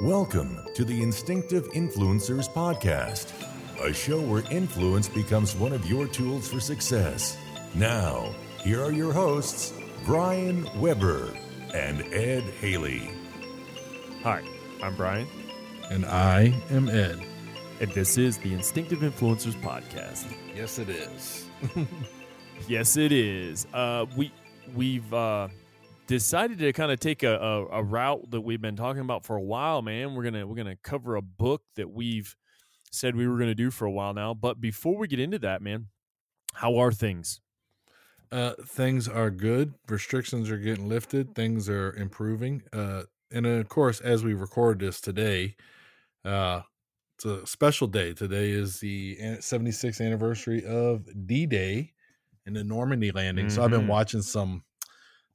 Welcome to the Instinctive Influencers Podcast, a show where influence becomes one of your tools for success. Now, here are your hosts, Brian Weber and Ed Haley. Hi, I'm Brian, And I am Ed. and this is the Instinctive Influencers Podcast. Yes, it is. Yes, it is. Uh, we we've uh, decided to kind of take a, a, a route that we've been talking about for a while, man. We're gonna we're gonna cover a book that we've said we were gonna do for a while now. But before we get into that, man, how are things? Uh, things are good. Restrictions are getting lifted. Things are improving. Uh, and of course, as we record this today, uh, it's a special day. Today is the 76th anniversary of D Day and the Normandy landing. So I've been Mhm. watching some.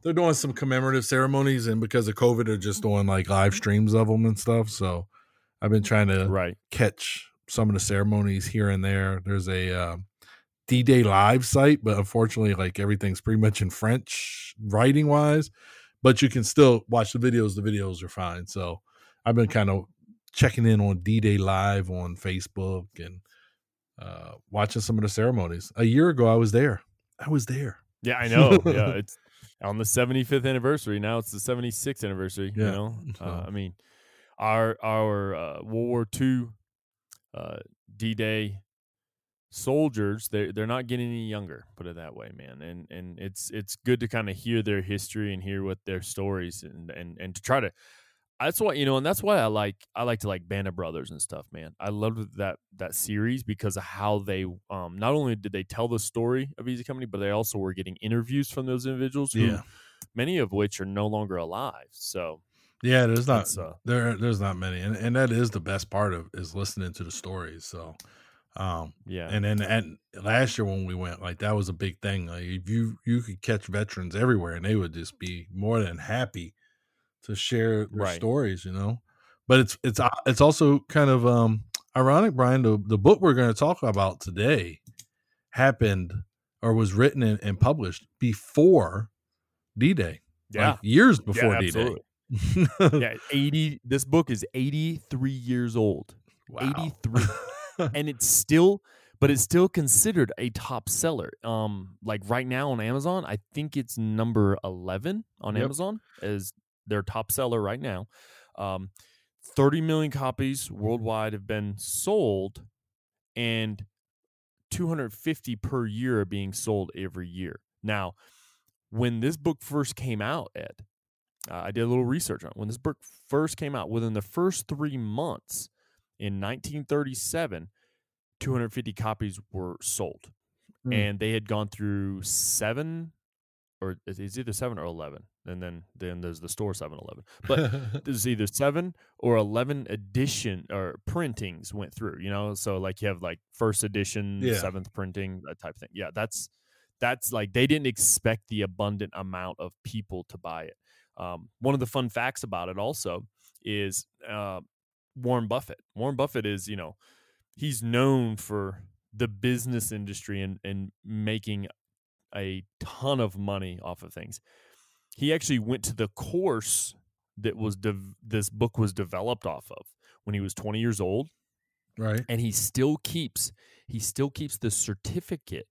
They're doing some commemorative ceremonies, and because of COVID, they're just doing like live streams of them and stuff. So I've been trying to Right. catch some of the ceremonies here and there. There's a uh, D-Day live site, but unfortunately, like everything's pretty much in French writing wise. But you can still watch the videos. The videos are fine. So I've been kind of checking in on D-Day live on Facebook and uh, watching some of the ceremonies. A year ago, I was there. I was there. Yeah, I know. yeah, it's on the 75th anniversary. Now it's the 76th anniversary. You Yeah. know, uh, I mean, our our uh, World War II uh, D Day soldiers they they're not getting any younger. Put it that way, man. And and it's it's good to kind of hear their history and hear what their stories and and and to try to. That's why you know, and that's why I like I like to like Band of Brothers and stuff, man. I loved that that series because of how they um not only did they tell the story of Easy Company, but they also were getting interviews from those individuals who Yeah. many of which are no longer alive. So Yeah, there's not uh, there. There's not many, and and that is the best part of is listening to the stories. So, um, yeah, and then and last year when we went, like that was a big thing. Like if you you could catch veterans everywhere, and they would just be more than happy to share their Right. stories. You know, but it's it's uh, it's also kind of um ironic, Brian. The the book we're going to talk about today happened or was written and, and published before D Day. yeah, years yeah, before D Day. yeah, eighty. This book is eighty-three years old. Wow. 83. and it's still but it's still considered a top seller um like right now on amazon i think it's number 11 on Yep. amazon as their top seller right now. Um 30 million copies worldwide have been sold and 250 per year are being sold every year. Now when this book first came out ed uh, i did a little research on it. When this book first came out within the first three months in 1937 250 copies were sold. Hmm. and they had gone through seven or it's either seven or 11 and then then there's the store 7-eleven but there's either seven or 11 edition or printings went through you know? So like you have like first edition Yeah. seventh printing that type of thing. Yeah that's that's like they didn't expect the abundant amount of people to buy it. Um, one of the fun facts about it also is uh, warren buffett. Warren buffett is you know he's known for the business industry and, and making a ton of money off of things he actually went to the course that was dev- this book was developed off of when he was 20 years old right. and he still keeps he still keeps the certificate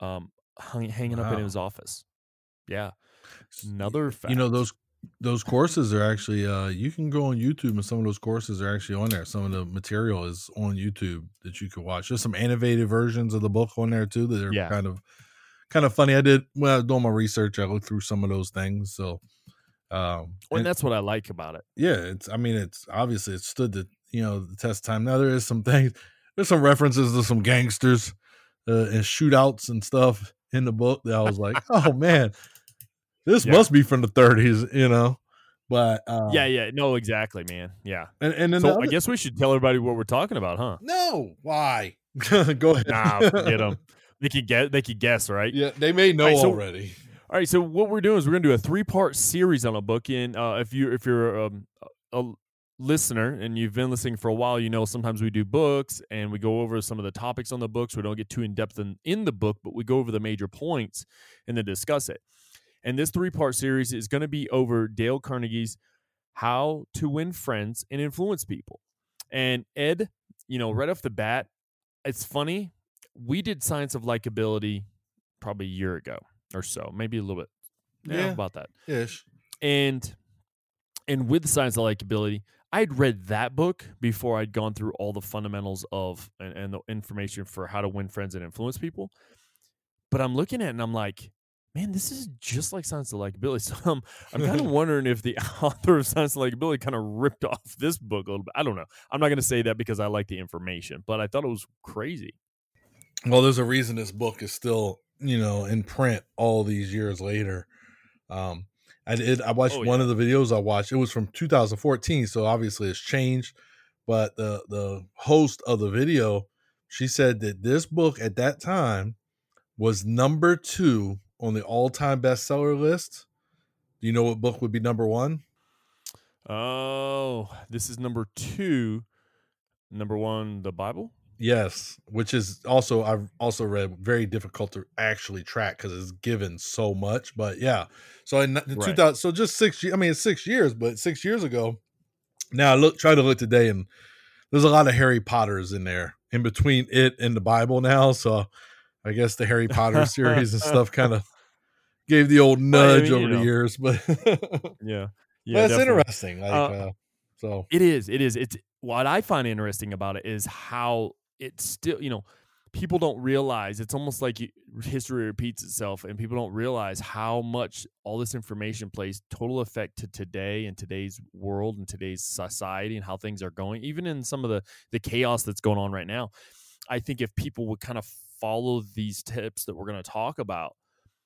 um hung, hanging up in his office yeah another fact You know those those courses are actually uh you can go on YouTube and some of those courses are actually on there. Some of the material is on YouTube that you can watch. There's some innovative versions of the book on there too that are Yeah. kind of kind of funny. I did when I was doing my research, I looked through some of those things. So um and and- that's what i like about it yeah, it's I mean it's obviously it stood the you know the test of time. Now there is some things there's some references to some gangsters uh, and shootouts and stuff in the book that I was like, oh man, this Yeah. must be from the 30s, you know. But um, yeah yeah no exactly man yeah and and then the so i guess we should tell everybody what we're talking about huh no, why? Go ahead. nah forget them they could get they could guess right Yeah, they may know right, so- already. All right, so what we're doing is we're going to do a three-part series on a book. And uh, if you if you're um, a listener and you've been listening for a while, you know sometimes we do books and we go over some of the topics on the books. We don't get too in depth in, in the book, but we go over the major points and then discuss it. And this three part series is going to be over Dale Carnegie's how to win friends and influence people. And Ed, you know, right off the bat, it's funny. We did Science of Likability probably a year ago or so, maybe a little bit. Yeah, Yeah. about that. Ish. And and with Science of Likability, I'd read that book before I'd gone through all the fundamentals of and, and the information for how to win friends and influence people. But I'm looking at it and I'm like, man, this is just like Science of Likability. So I'm, I'm kind of wondering if the author of Science of Likability kind of ripped off this book a little bit. I don't know. I'm not going to say that because I like the information, but I thought it was crazy. Well, there's a reason this book is still, you know, in print all these years later. Um, I did. I watched Oh, one yeah. of the videos I watched. It was from 2014, so obviously it's changed. But the the host of the video, she said that this book at that time was number two on the all time bestseller list. Do you know what book would be number one? Oh, this is number two. Number one, the Bible. Yes, which is also I've also read very difficult to actually track because it's given so much. But yeah, so in, in Right. 2000, so just six. I mean, it's six years, but six years ago. Now I look, try to look today, and there's a lot of Harry Potters in there in between it and the Bible now. So I guess the Harry Potter series and stuff kind of gave the old Well, I nudge mean, over the know. years, but Yeah, yeah, it's interesting. Like, Uh, uh, so It is. It is. It's what I find interesting about it is how it's still, you know, people don't realize it's almost like history repeats itself and people don't realize how much all this information plays total effect to today and today's world and today's society and how things are going even in some of the the chaos that's going on right now. I think if people would kind of follow these tips that we're going to talk about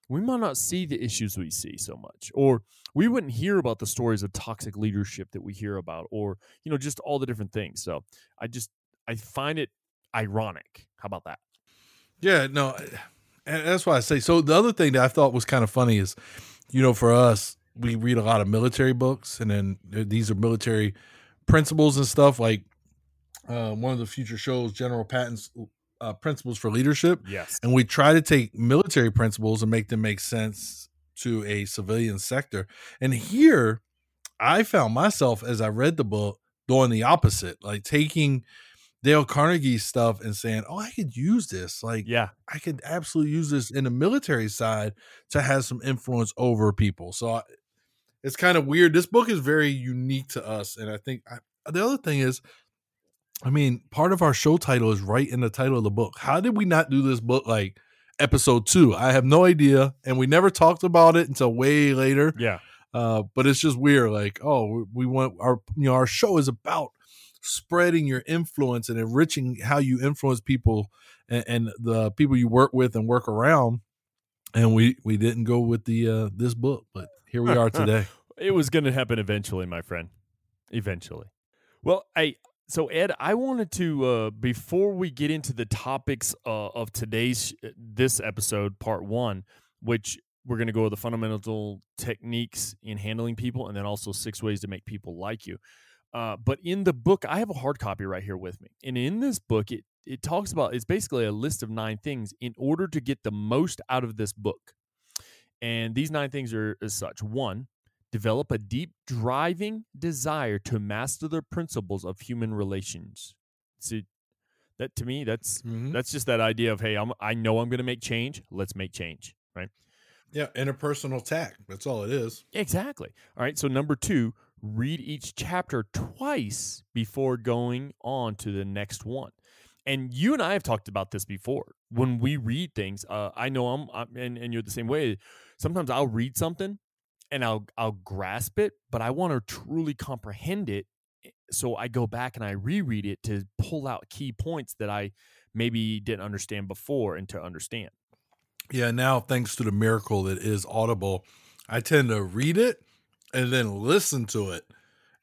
we might not see the issues we see so much or we wouldn't hear about the stories of toxic leadership that we hear about or you know just all the different things. So i just i find it ironic how about that Yeah, no, and that's why I say. So the other thing that I thought was kind of funny is, you know, for us, we read a lot of military books, and then these are military principles and stuff. Like uh, one of the future shows, General Patton's uh, principles for leadership, yes and we try to take military principles and make them make sense to a civilian sector. And here, I found myself as I read the book doing the opposite, like taking Dale Carnegie stuff and saying, "Oh, I could use this." Like, yeah I could absolutely use this in the military side to have some influence over people. So I, it's kind of weird. This book is very unique to us, and I think I, the other thing is, I mean, part of our show title is right in the title of the book. How did we not do this book like episode two? I have no idea, and we never talked about it until way later. yeah Uh, but it's just weird. Like, oh, we- we want our you know our show is about spreading your influence and enriching how you influence people and, and the people you work with and work around. And we we didn't go with the uh, this book, but here we are today. it was going to happen eventually my friend eventually well i so ed i wanted to uh before we get into the topics uh, of today's this episode part one which we're going to go over the fundamental techniques in handling people and then also six ways to make people like you uh, but in the book i have a hard copy right here with me and in this book it it talks about it's basically a list of nine things in order to get the most out of this book and these nine things are as such one develop a deep driving desire to master the principles of human relations see that to me that's Mhm. that's just that idea of hey I'm, i know i'm going to make change let's make change right Yeah, interpersonal tact. That's all it is. exactly all right so number two read each chapter twice before going on to the next one and you and i have talked about this before when we read things uh, i know I'm, I'm and, and you're the same way sometimes i'll read something and I'll I'll grasp it, but I want to truly comprehend it. eh, So I go back and I reread it to pull out key points that I maybe didn't understand before and to understand. Yeah, now thanks to the miracle that is Audible, I tend to read it and then listen to it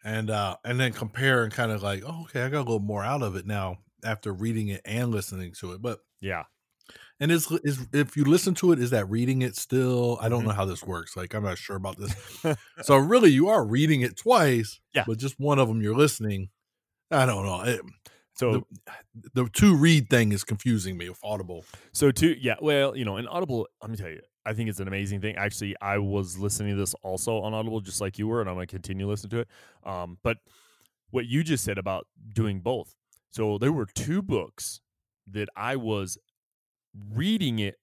and uh and then compare and kind of like, oh, okay, I got a little more out of it now after reading it and listening to it. But Yeah. and is is if you listen to it, is that reading it still? I don't Mhm. know how this works. Like I'm not sure about this. so really, you are reading it twice. Yeah. but just one of them you're listening. I don't know. It, so the two read thing is confusing me with Audible. so too yeah, well, you know, in Audible, let me tell you, I think it's an amazing thing. Actually, I was listening to this also on Audible, just like you were, and I'm going to continue listening to it. Um, but what you just said about doing both. So there were two books that I was reading it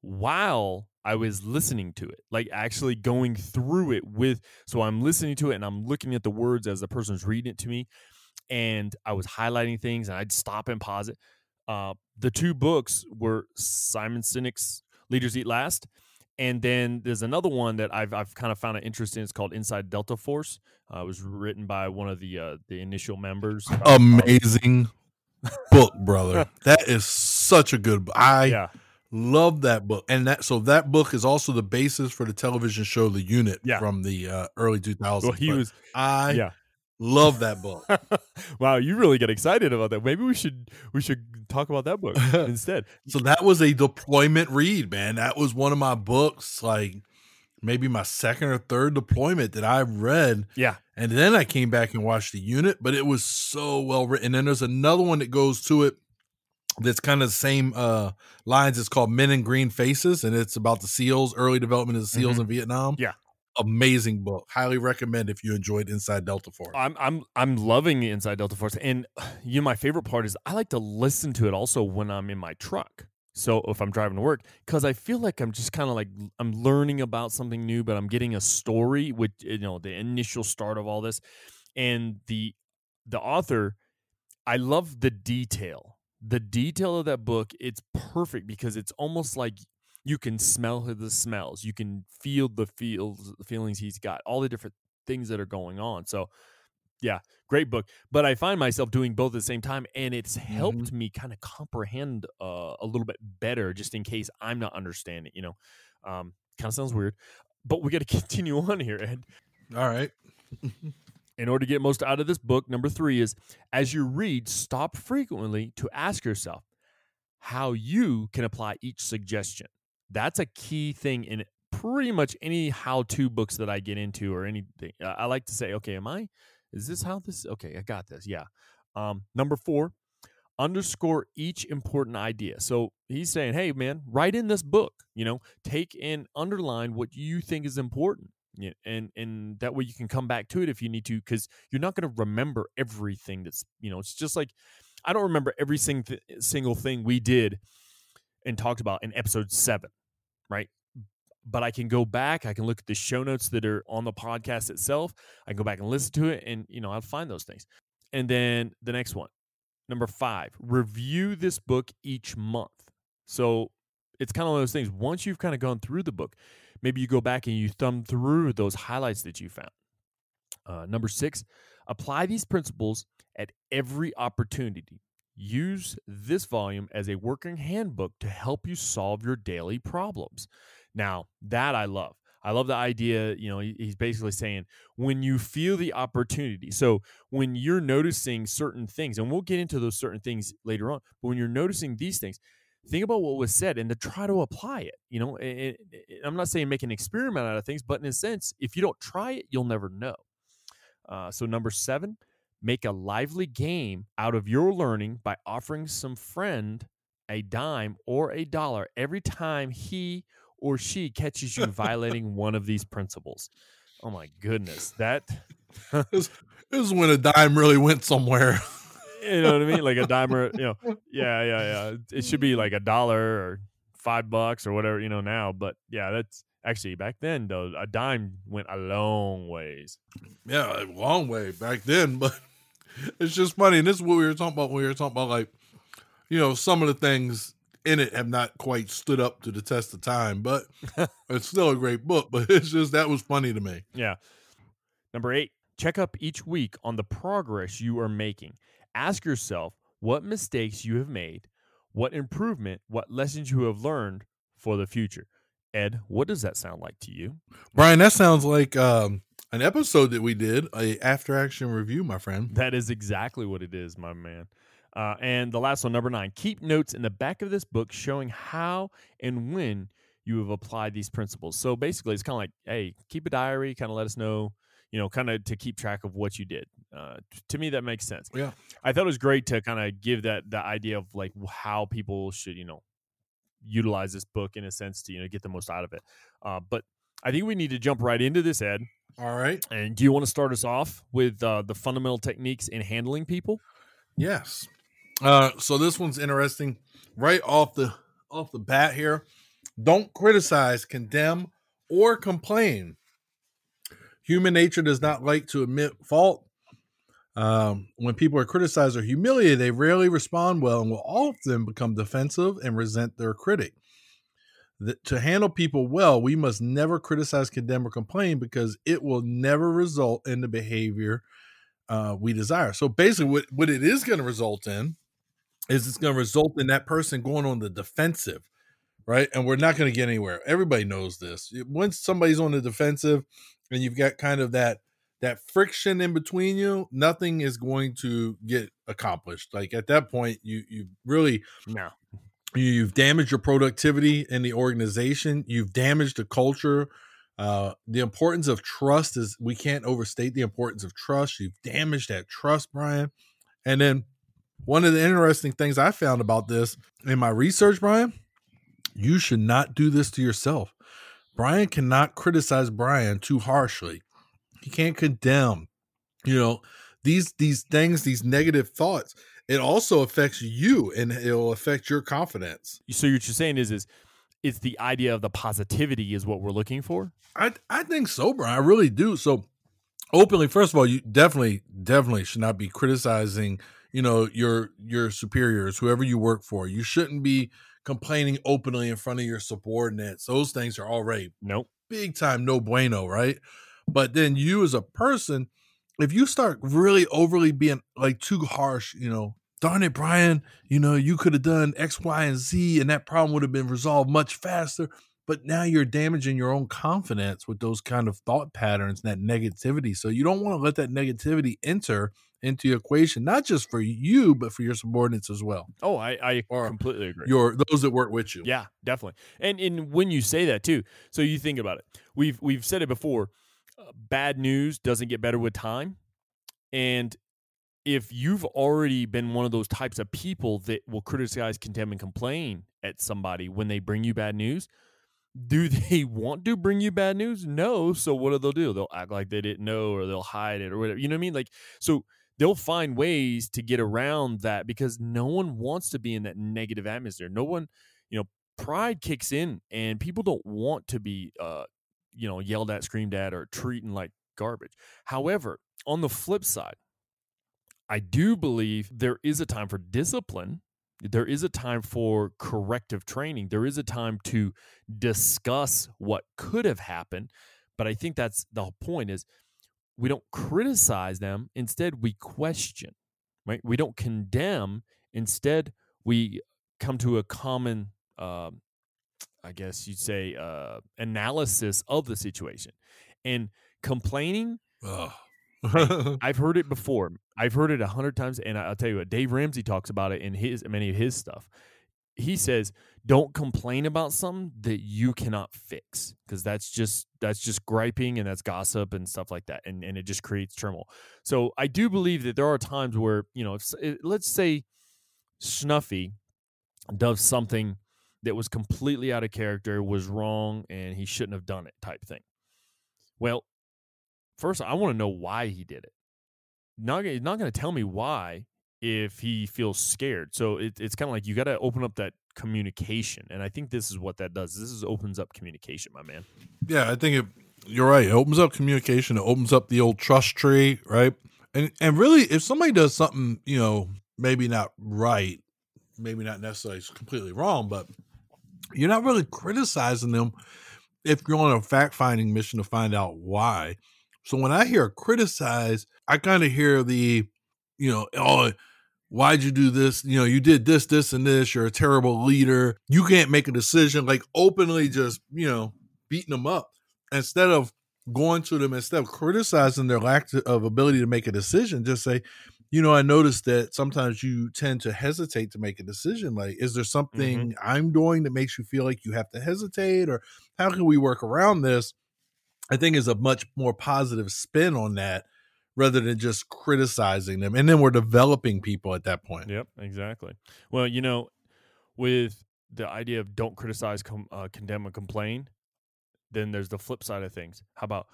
while I was listening to it, like actually going through it with. So I'm listening to it and I'm looking at the words as the person's reading it to me, and I was highlighting things and I'd stop and pause it. Uh, the two books were Simon Sinek's Leaders Eat Last, and then there's another one that I've I've kind of found an interest in. It's called Inside Delta Force. Uh, it was written by one of the uh, the initial members. Amazing book, brother. that is such a good. book. I yeah, love that book, and that so that book is also the basis for the television show The Unit Yeah. from the uh, early 2000s. well, he But was I yeah. Love that book. wow, you really get excited about that. Maybe we should we should talk about that book instead. So that was a deployment read, man. That was one of my books, like maybe my second or third deployment that I read. Yeah, And then I came back and watched the unit, but it was so well written. And then there's another one that goes to it that's kind of the same uh lines. It's called Men in Green Faces, and it's about the SEALs, early development of the SEALs Mhm. in Vietnam. Yeah. Amazing book. Highly recommend if you enjoyed Inside Delta Force. I'm I'm I'm loving Inside Delta Force, and you know my favorite part is I like to listen to it also when I'm in my truck. So if I'm driving to work, because I feel like I'm just kind of like I'm learning about something new, but I'm getting a story with you know the initial start of all this, and the the author, I love the detail. The detail of that book, it's perfect because it's almost like you can smell the smells, you can feel the feels the feelings he's got, all the different things that are going on. So yeah, great book. But I find myself doing both at the same time, and it's helped me kind of comprehend uh, a little bit better, just in case I'm not understanding. You know, um, kind of sounds weird, but we got to continue on here. Ed. All right. In order to get most out of this book, number three is as you read, stop frequently to ask yourself how you can apply each suggestion. That's a key thing in pretty much any how-to books that I get into or anything. I like to say, okay, am I? Is this how this? Okay, I got this. Yeah. Um, number four, underscore each important idea. So he's saying, hey, man, write in this book. You know, take and underline what you think is important. Yeah, and and that way you can come back to it if you need to, because you're not going to remember everything. That's you know, it's just like I don't remember every sing- single thing we did and talked about in episode seven, right? But I can go back. I can look at the show notes that are on the podcast itself. I can go back and listen to it, and you know, I'll find those things. And then the next one, number five, review this book each month. So it's kind of one of those things. Once you've kind of gone through the book, maybe you go back and you thumb through those highlights that you found. Uh, number six, apply these principles at every opportunity. Use this volume as a working handbook to help you solve your daily problems. Now, that I love. I love the idea, you know, he's basically saying when you feel the opportunity. So, when you're noticing certain things, and we'll get into those certain things later on, but when you're noticing these things, think about what was said and to try to apply it. You know, and- and I'm not saying make an experiment out of things, but in a sense, if you don't try it, you'll never know. Uh, so, number seven, make a lively game out of your learning by offering some friend a dime or a dollar every time he or she catches you violating one of these principles. Oh my goodness, that This, this is when a dime really went somewhere. you know what I mean? Like a dime or you know, yeah, yeah, yeah. It should be like a dollar or five bucks or whatever, you know, now. But yeah, that's actually back then though, a dime went a long ways. yeah, a long way back then, but it's just funny. And this is what we were talking about when we were talking about like, you know, some of the things in it have not quite stood up to the test of time, but it's still a great book. But it's just that was funny to me. Yeah. Number eight, check up each week on the progress you are making. Ask yourself what mistakes you have made, what improvement, what lessons you have learned for the future. Ed, what does that sound like to you? Brian, that sounds like um, an episode that we did, a after action review, my friend. That is exactly what it is, my man. Uh, and the last one, number nine, keep notes in the back of this book showing how and when you have applied these principles. So basically, it's kind of like, hey, keep a diary, kind of let us know, you know, kind of to keep track of what you did. Uh, t- to me, that makes sense. Yeah. I thought it was great to kind of give that the idea of like how people should, you know, utilize this book in a sense to you know get the most out of it. Uh, but I think we need to jump right into this, Ed. All right. And do you want to start us off with uh, the fundamental techniques in handling people? Yes. Uh, so this one's interesting. Right off the off the bat here, don't criticize, condemn, or complain. Human nature does not like to admit fault. Um, when people are criticized or humiliated, they rarely respond well and will often become defensive and resent their critic. The, to handle people well, we must never criticize, condemn, or complain because it will never result in the behavior uh, we desire. So basically, what, what it is going to result in is it's going to result in that person going on the defensive, right? And we're not going to get anywhere. Everybody knows this. Once somebody's on the defensive, and you've got kind of that that friction in between you, nothing is going to get accomplished. Like at that point, you you really no. You've damaged your productivity in the organization. You've damaged the culture. Uh, the importance of trust is we can't overstate the importance of trust. You've damaged that trust, Brian. And then one of the interesting things I found about this in my research, Brian, you should not do this to yourself. Brian cannot criticize Brian too harshly. He can't condemn. You know, these these things, these negative thoughts, it also affects you and it'll affect your confidence. So what you're saying is is it's the idea of the positivity is what we're looking for? I I think so, Brian. I really do. So openly, first of all, you definitely, definitely should not be criticizing, you know, your your superiors, whoever you work for. You shouldn't be complaining openly in front of your subordinates. Those things are already nope. big time no bueno, right? But then you as a person, if you start really overly being like too harsh, you know, darn it, Brian, you know, you could have done X, Y, and Z, and that problem would have been resolved much faster. But now you're damaging your own confidence with those kind of thought patterns, that negativity. So you don't want to let that negativity enter into the equation, not just for you, but for your subordinates as well. Oh, I, I or completely agree. Your those that work with you. Yeah, definitely. And and when you say that too, so you think about it. We've we've said it before. Uh, bad news doesn't get better with time, and if you've already been one of those types of people that will criticize, condemn, and complain at somebody when they bring you bad news, do they want to bring you bad news? No. So what do they do? They'll act like they didn't know or they'll hide it or whatever. You know what I mean? Like, so they'll find ways to get around that because no one wants to be in that negative atmosphere. No one, you know, pride kicks in and people don't want to be, uh, you know, yelled at, screamed at, or treating like garbage. However, on the flip side, I do believe there is a time for discipline. There is a time for corrective training. There is a time to discuss what could have happened. But I think that's the whole point is we don't criticize them. Instead, we question, right? We don't condemn. Instead, we come to a common, uh, I guess you'd say, uh, analysis of the situation. And complaining, I've heard it before. I've heard it a hundred times, and I'll tell you what. Dave Ramsey talks about it in his many of his stuff. He says, "Don't complain about something that you cannot fix, because that's just that's just griping and that's gossip and stuff like that, and and it just creates turmoil." So I do believe that there are times where you know, if, eh, let's say Snuffy does something that was completely out of character, was wrong, and he shouldn't have done it, type thing. Well, first I want to know why he did it. Not he's not going to tell me why if he feels scared. So it, it's kind of like you got to open up that communication, and I think this is what that does. This is opens up communication, my man. Yeah, I think it, you're right. It opens up communication. It opens up the old trust tree, right? And and really, if somebody does something, you know, maybe not right, maybe not necessarily completely wrong, but you're not really criticizing them if you're on a fact finding mission to find out why. So when I hear criticize, I kind of hear the, you know, oh, why'd you do this? You know, you did this, this, and this. You're a terrible leader. You can't make a decision. Like openly just, you know, beating them up instead of going to them, instead of criticizing their lack of ability to make a decision, just say, you know, I noticed that sometimes you tend to hesitate to make a decision. Like, is there something mm-hmm. I'm doing that makes you feel like you have to hesitate? Or how can we work around this? I think is a much more positive spin on that rather than just criticizing them. And then we're developing people at that point. Yep, exactly. Well, you know, with the idea of don't criticize, com- uh, condemn, and complain, then there's the flip side of things. How about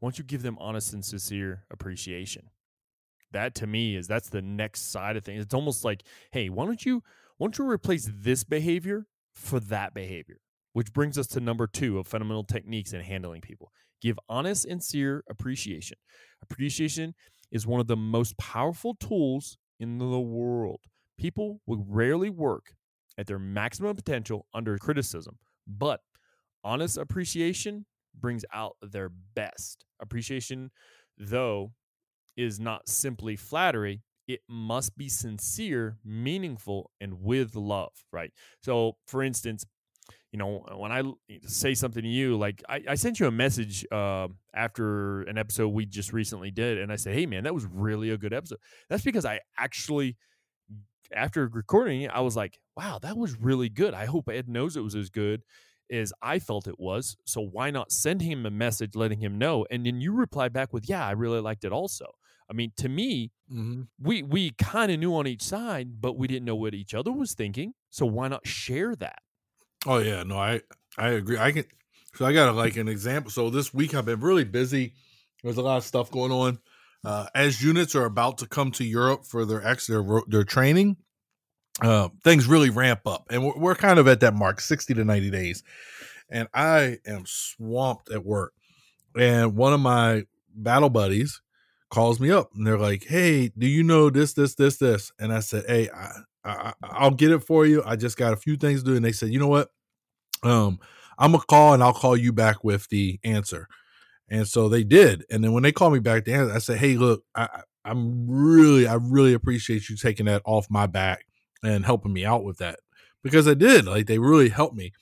once you give them honest and sincere appreciation? That to me is that's the next side of things. It's almost like, hey, why don't you why don't you replace this behavior for that behavior? Which brings us to number two of fundamental techniques in handling people. Give honest, sincere appreciation. Appreciation is one of the most powerful tools in the world. People will rarely work at their maximum potential under criticism, but honest appreciation brings out their best. Appreciation, though, is not simply flattery, it must be sincere, meaningful, and with love, right? So, for instance, you know, when I say something to you, like I, I sent you a message uh, after an episode we just recently did, and I said, "Hey, man, that was really a good episode." That's because I actually, after recording it, I was like, "Wow, that was really good." I hope Ed knows it was as good as I felt it was. So why not send him a message letting him know? And then you reply back with, "Yeah, I really liked it also." I mean, to me, Mm-hmm. we we kind of knew on each side, but we didn't know what each other was thinking. So why not share that? Oh yeah, no, I I agree. I can so I got like an example. So this week I've been really busy. There's a lot of stuff going on. Uh, as units are about to come to Europe for their ex their their training, uh, things really ramp up, and we're, we're kind of at that mark, sixty to ninety days, and I am swamped at work. And one of my battle buddies calls me up, and they're like, "Hey, do you know this, this, this, this?" And I said, "Hey, I, I, I'll get it for you. I just got a few things to do." And they said, "You know what? Um, I'm gonna call and I'll call you back with the answer." And so they did. And then when they called me back, the answer, I said, "Hey, look, I, I'm really, I really appreciate you taking that off my back and helping me out with that because I did. Like they really helped me.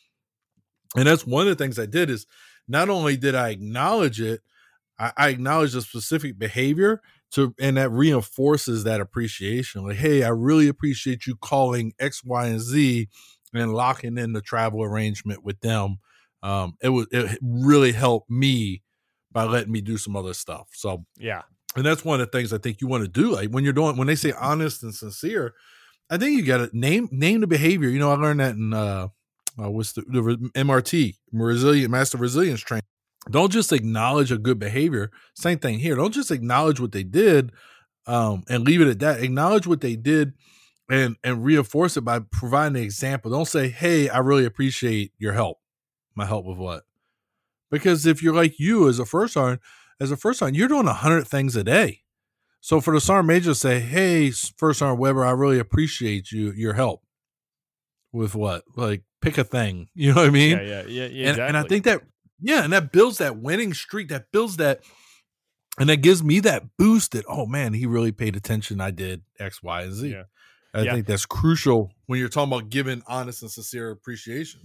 And that's one of the things I did is not only did I acknowledge it, I, I acknowledge the specific behavior to and that reinforces that appreciation. Like, hey, I really appreciate you calling X, Y, and Z and locking in the travel arrangement with them. Um, it was it really helped me by letting me do some other stuff. So Yeah, and that's one of the things I think you want to do. Like when you're doing when they say honest and sincere, I think you got to name name the behavior. You know, I learned that in uh, uh what's the, the MRT resilient master resilience training. Don't just acknowledge a good behavior. Same thing here. Don't just acknowledge what they did um and leave it at that. Acknowledge what they did and and reinforce it by providing an example. Don't say, "Hey, I really appreciate your help." My help with what? Because if you're like you as a first sergeant, as a first sergeant, you're doing a hundred things a day. So for the sergeant major to say, "Hey, first sergeant Weber, I really appreciate you your help." With what? Like pick a thing. You know what I mean? yeah, yeah, yeah, yeah and, and I think that yeah, and that builds that winning streak. That builds that, and that gives me that boost. That oh man, he really paid attention. I did X, Y, and Z. Yeah. I Yeah. think that's crucial when you're talking about giving honest and sincere appreciation.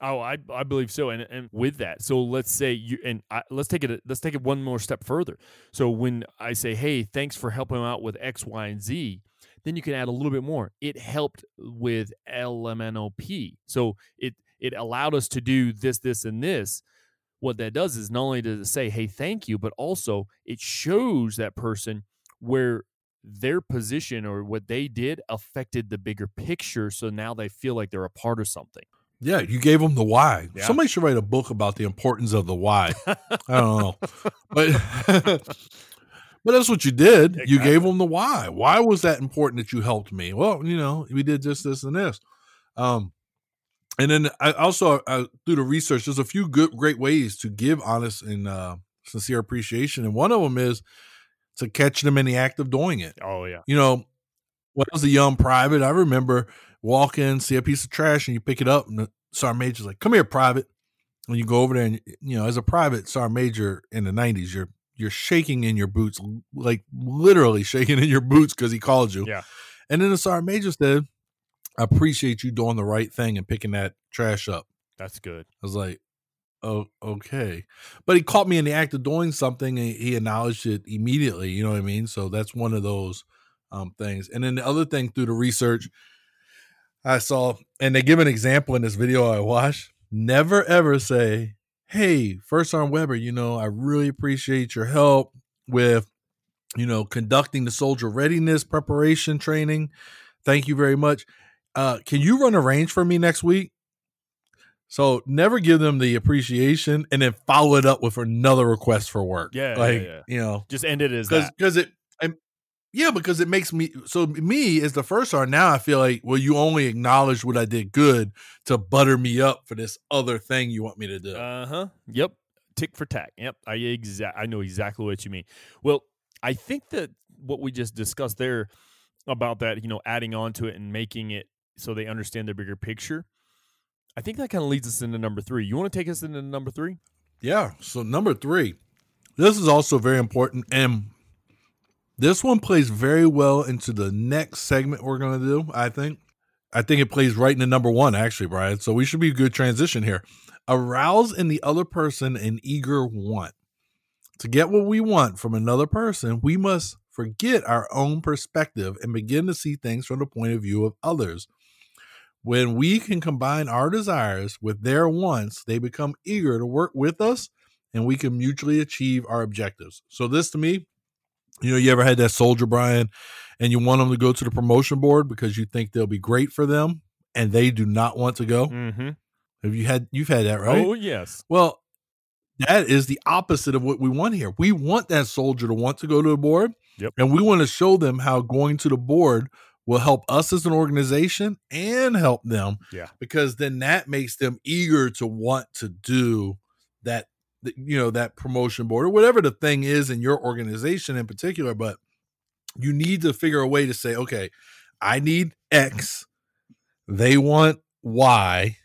Oh, I I believe so, and and with that, so let's say you and I, let's take it let's take it one more step further. So when I say, "Hey, thanks for helping out with X, Y, and Z," then you can add a little bit more. It helped with LMNOP, so it it allowed us to do this, this, and this. What that does is not only does it say, "Hey, thank you," but also it shows that person where their position or what they did affected the bigger picture. So now they feel like they're a part of something. Yeah, you gave them the why. Yeah. Somebody should write a book about the importance of the why. I don't know, but but that's what you did. You gave them the why. Why was that important that you helped me? Well, you know, we did this, this, and this. Um, and then I also uh, through the research, there's a few good, great ways to give honest and uh, sincere appreciation, and one of them is to catch them in the act of doing it Oh yeah. you know, when I was a young private, I remember walking, see a piece of trash, and you pick it up, and the sergeant major's like, "Come here, private." When you go over there, and you know, as a private sergeant major in the '90s, you're you're shaking in your boots, like literally shaking in your boots because he called you. Yeah. And then the sergeant major said, "I appreciate you doing the right thing and picking that trash up." That's good. I was like, "Oh, okay," but he caught me in the act of doing something, and he acknowledged it immediately. You know what I mean? So that's one of those um, things. And then the other thing through the research I saw, and they give an example in this video I watched. Never ever say, "Hey, First Sergeant Weber, you know, I really appreciate your help with, you know, conducting the soldier readiness preparation training. Thank you very much. Uh, can you run a range for me next week?" So never give them the appreciation and then follow it up with another request for work. Yeah, yeah, like yeah. you know, Just end it as because that. because it. I'm, yeah, because it makes me so me as the first sergeant. Now I feel like well, you only acknowledge what I did good to butter me up for this other thing you want me to do. Uh huh. Yep. Tick for tack. Yep. I exact. I know exactly what you mean. Well, I think that what we just discussed there about that, you know, adding on to it and making it so they understand the bigger picture. I think that kind of leads us into number three. You want to take us into number three? Yeah. So number three, this is also very important, and this one plays very well into the next segment we're going to do. I think. I think it plays right into number one, actually, Brian. So we should be a good transition here. Arouse in the other person an eager want. To get what we want from another person, we must forget our own perspective and begin to see things from the point of view of others. When we can combine our desires with their wants, they become eager to work with us and we can mutually achieve our objectives. So, this to me, you know, you ever had that soldier, Brian, and you want them to go to the promotion board because you think they'll be great for them and they do not want to go? Mm-hmm. Have you had, you've had that, right? Oh yes. Well, that is the opposite of what we want here. We want that soldier to want to go to the board. Yep. And we want to show them how going to the board will help us as an organization and help them. Yeah. Because then that makes them eager to want to do that, you know, that promotion board or whatever the thing is in your organization in particular. But you need to figure a way to say, okay, I need X. They want Y.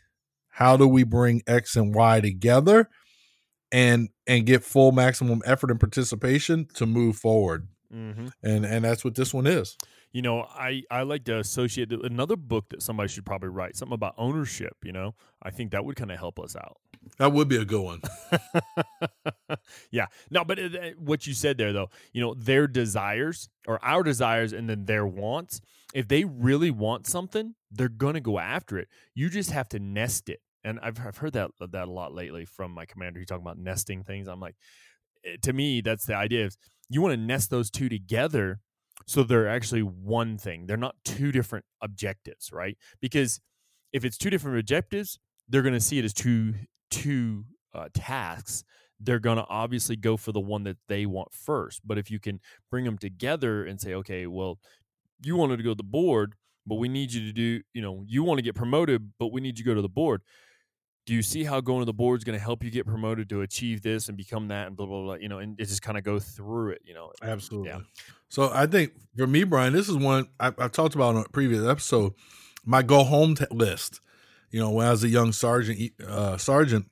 How do we bring X and Y together? and and get full maximum effort and participation to move forward Mm-hmm. and and that's what this one is You know, I I like to associate another book that somebody should probably write something about ownership. You know, I think that would kind of help us out. that would be a good one yeah. No, but it, it- what you said there, though, you know, their desires or our desires and then their wants, if they really want something, they're going to go after it. You just have to nest it. And I've, I've heard that that a lot lately from my commander. He's talking about nesting things. I'm like, eh, to me, that's the idea. Is you want to nest those two together so they're actually one thing. They're not two different objectives, right? Because if it's two different objectives, they're going to see it as two two uh, tasks. They're going to obviously go for the one that they want first. But if you can bring them together and say, okay, well, you wanted to go to the board, but we need you to do, you know, you want to get promoted, but we need you to go to the board. Do you see how going to the board is going to help you get promoted to achieve this and become that and blah blah blah? You know, and it just kind of go through it. You know, absolutely Yeah. so i think for me brian this is one I, i've talked about on a previous episode my go home t- list you know when i was a young sergeant uh sergeant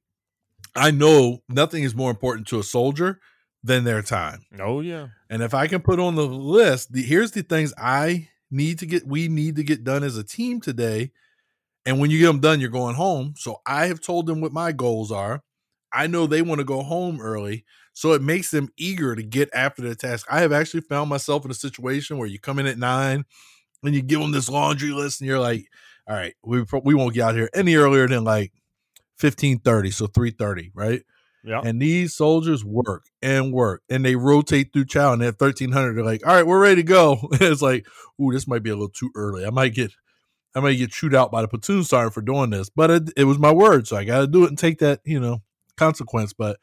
i know nothing is more important to a soldier than their time oh yeah, And if I can put on the list, the, here's the things I need to get, we need to get done as a team today. And when you get them done, you're going home. So I have told them what my goals are. I know they want to go home early. So it makes them eager to get after the task. I have actually found myself in a situation where you come in at nine and you give them this laundry list and you're like, all right, we, we won't get out here any earlier than like 1530. So 330, right? yeah. And these soldiers work and work and they rotate through chow. And at 1300, they're like, all right, we're ready to go. And it's like, ooh, this might be a little too early. I might get, I may get chewed out by the platoon sergeant for doing this, but it, it was my word. So I got to do it and take that, you know, consequence. But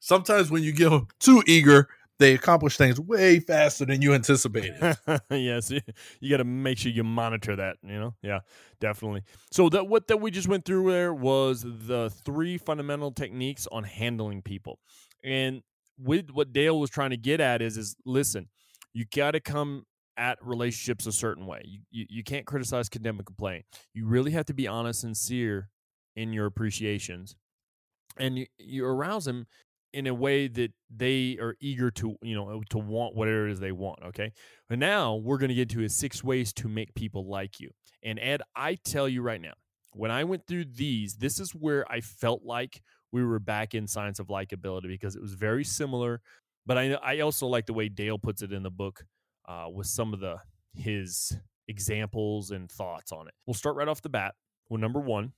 sometimes when you get them too eager, they accomplish things way faster than you anticipated. yes, you, got to make sure you monitor that. You know, yeah, definitely. So that what that we just went through there was the three fundamental techniques on handling people, and with what Dale was trying to get at is is listen, you got to come at relationships a certain way. You, you you can't criticize, condemn, and complain. You really have to be honest, sincere in your appreciations, and you, you arouse them in a way that they are eager to you know to want whatever it is they want okay and now we're going to get to is six ways to make people like you and ed i tell you right now when i went through these this is where i felt like we were back in science of likability because it was very similar but i i also like the way dale puts it in the book uh, with some of the his examples and thoughts on it we'll start right off the bat with number one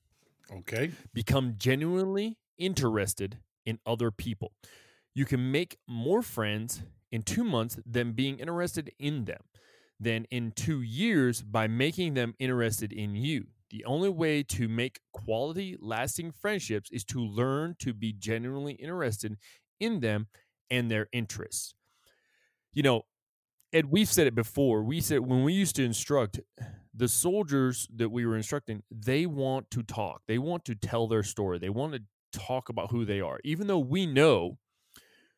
okay. become genuinely interested in other people. You can make more friends in two months than being interested in them than in two years by making them interested in you. The only way to make quality, lasting friendships is to learn to be genuinely interested in them and their interests. You know, Ed, we've said it before. We said when we used to instruct, the soldiers that we were instructing, they want to talk. They want to tell their story. They want to talk about who they are. Even though we know,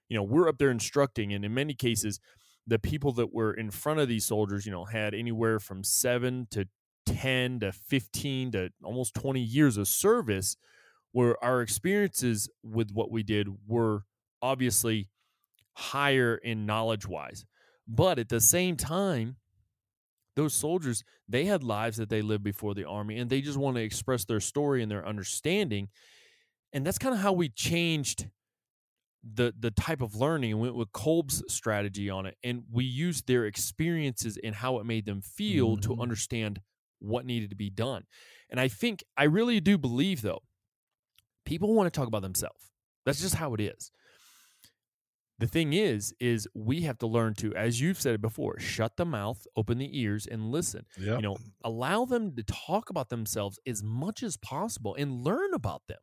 you know, we're up there instructing, and in many cases, the people that were in front of these soldiers, you know, had anywhere from seven to 10 to 15 to almost 20 years of service, where our experiences with what we did were obviously higher in knowledge wise. But at the same time, those soldiers, they had lives that they lived before the army and they just want to express their story and their understanding. And that's kind of how we changed the the type of learning and went with Kolb's strategy on it. And we used their experiences and how it made them feel mm-hmm. to understand what needed to be done. And I think I really do believe though, people want to talk about themselves. That's just how it is the thing is is we have to learn to as you've said it before shut the mouth open the ears and listen. Yep. you know allow them to talk about themselves as much as possible and learn about them.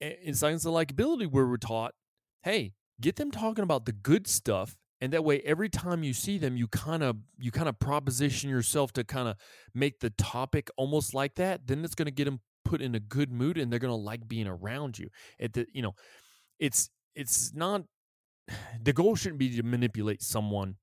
In science of likability where we're taught hey get them talking about the good stuff and that way every time you see them you kind of you kind of proposition yourself to kind of make the topic almost like that then it's going to get them put in a good mood and they're going to like being around you. At the you know it's it's not the goal shouldn't be to manipulate someone,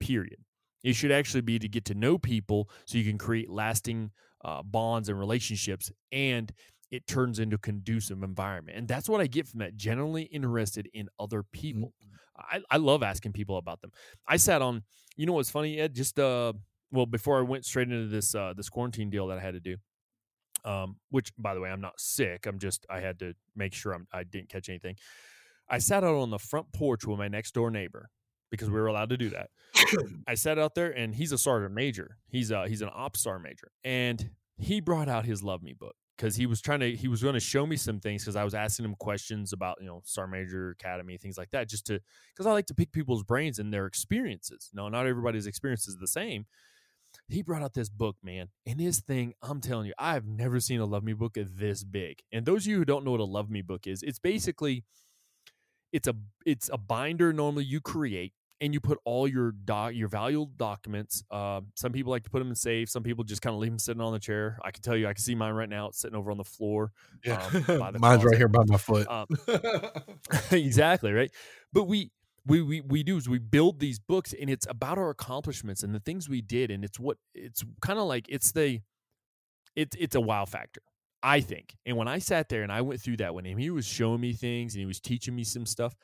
period. It should actually be to get to know people so you can create lasting uh, bonds and relationships and it turns into a conducive environment. And that's what I get from that. Generally interested in other people. Mm-hmm. I, I love asking people about them. I sat on, you know what's funny, Ed? Just uh well, before I went straight into this uh this quarantine deal that I had to do. Um, which by the way, I'm not sick. I'm just I had to make sure I'm I didn't catch anything. I sat out on the front porch with my next door neighbor because we were allowed to do that. I sat out there and he's a sergeant major. He's uh he's an ops star major. And he brought out his Love Me book because he was trying to he was going to show me some things because I was asking him questions about, you know, Star Major Academy, things like that, just to because I like to pick people's brains and their experiences. No, not everybody's experience is the same. He brought out this book, man. And his thing, I'm telling you, I've never seen a Love Me book this big. And those of you who don't know what a Love Me book is, it's basically it's a it's a binder normally you create and you put all your doc your valuable documents. Uh, some people like to put them in safe. Some people just kind of leave them sitting on the chair. I can tell you, I can see mine right now. It's sitting over on the floor. Yeah, um, mine's closet. right here by my foot. Um, exactly right. But we we we we do is we build these books, and it's about our accomplishments and the things we did, and it's what it's kind of like. It's the it's it's a wow factor. I think. And when I sat there and I went through that with him, he was showing me things and he was teaching me some stuff.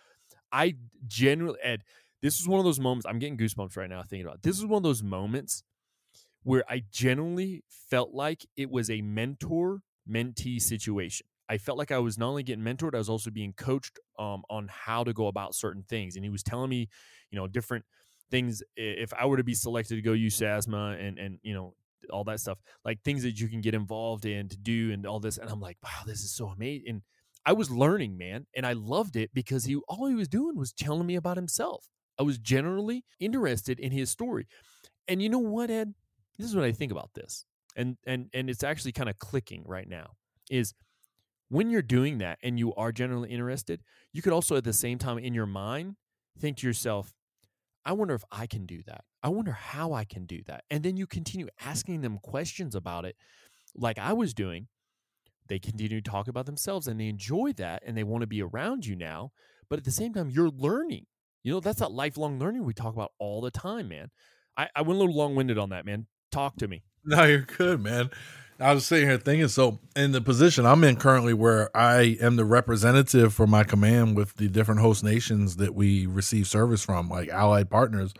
I generally, Ed, this was one of those moments. I'm getting goosebumps right now thinking about it. This is one of those moments where I genuinely felt like it was a mentor mentee situation. I felt like I was not only getting mentored, I was also being coached um, on how to go about certain things. And he was telling me, you know, different things. If I were to be selected to go USASMA and and you know all that stuff, like things that you can get involved in to do and all this. And I'm like, wow, this is so amazing. And I was learning, man, and I loved it because he all he was doing was telling me about himself. I was generally interested in his story. And you know what, Ed? This is what I think about this. And and and it's actually kind of clicking right now. Is when you're doing that and you are generally interested, you could also at the same time in your mind think to yourself, I wonder if I can do that. I wonder how I can do that. And then you continue asking them questions about it, like I was doing. They continue to talk about themselves and they enjoy that and they want to be around you now. But at the same time, you're learning. You know, that's that lifelong learning we talk about all the time, man. I, I went a little long winded on that, man. Talk to me. No, you're good, man. I was sitting here thinking, so in the position I'm in currently, where I am the representative for my command with the different host nations that we receive service from, like allied partners.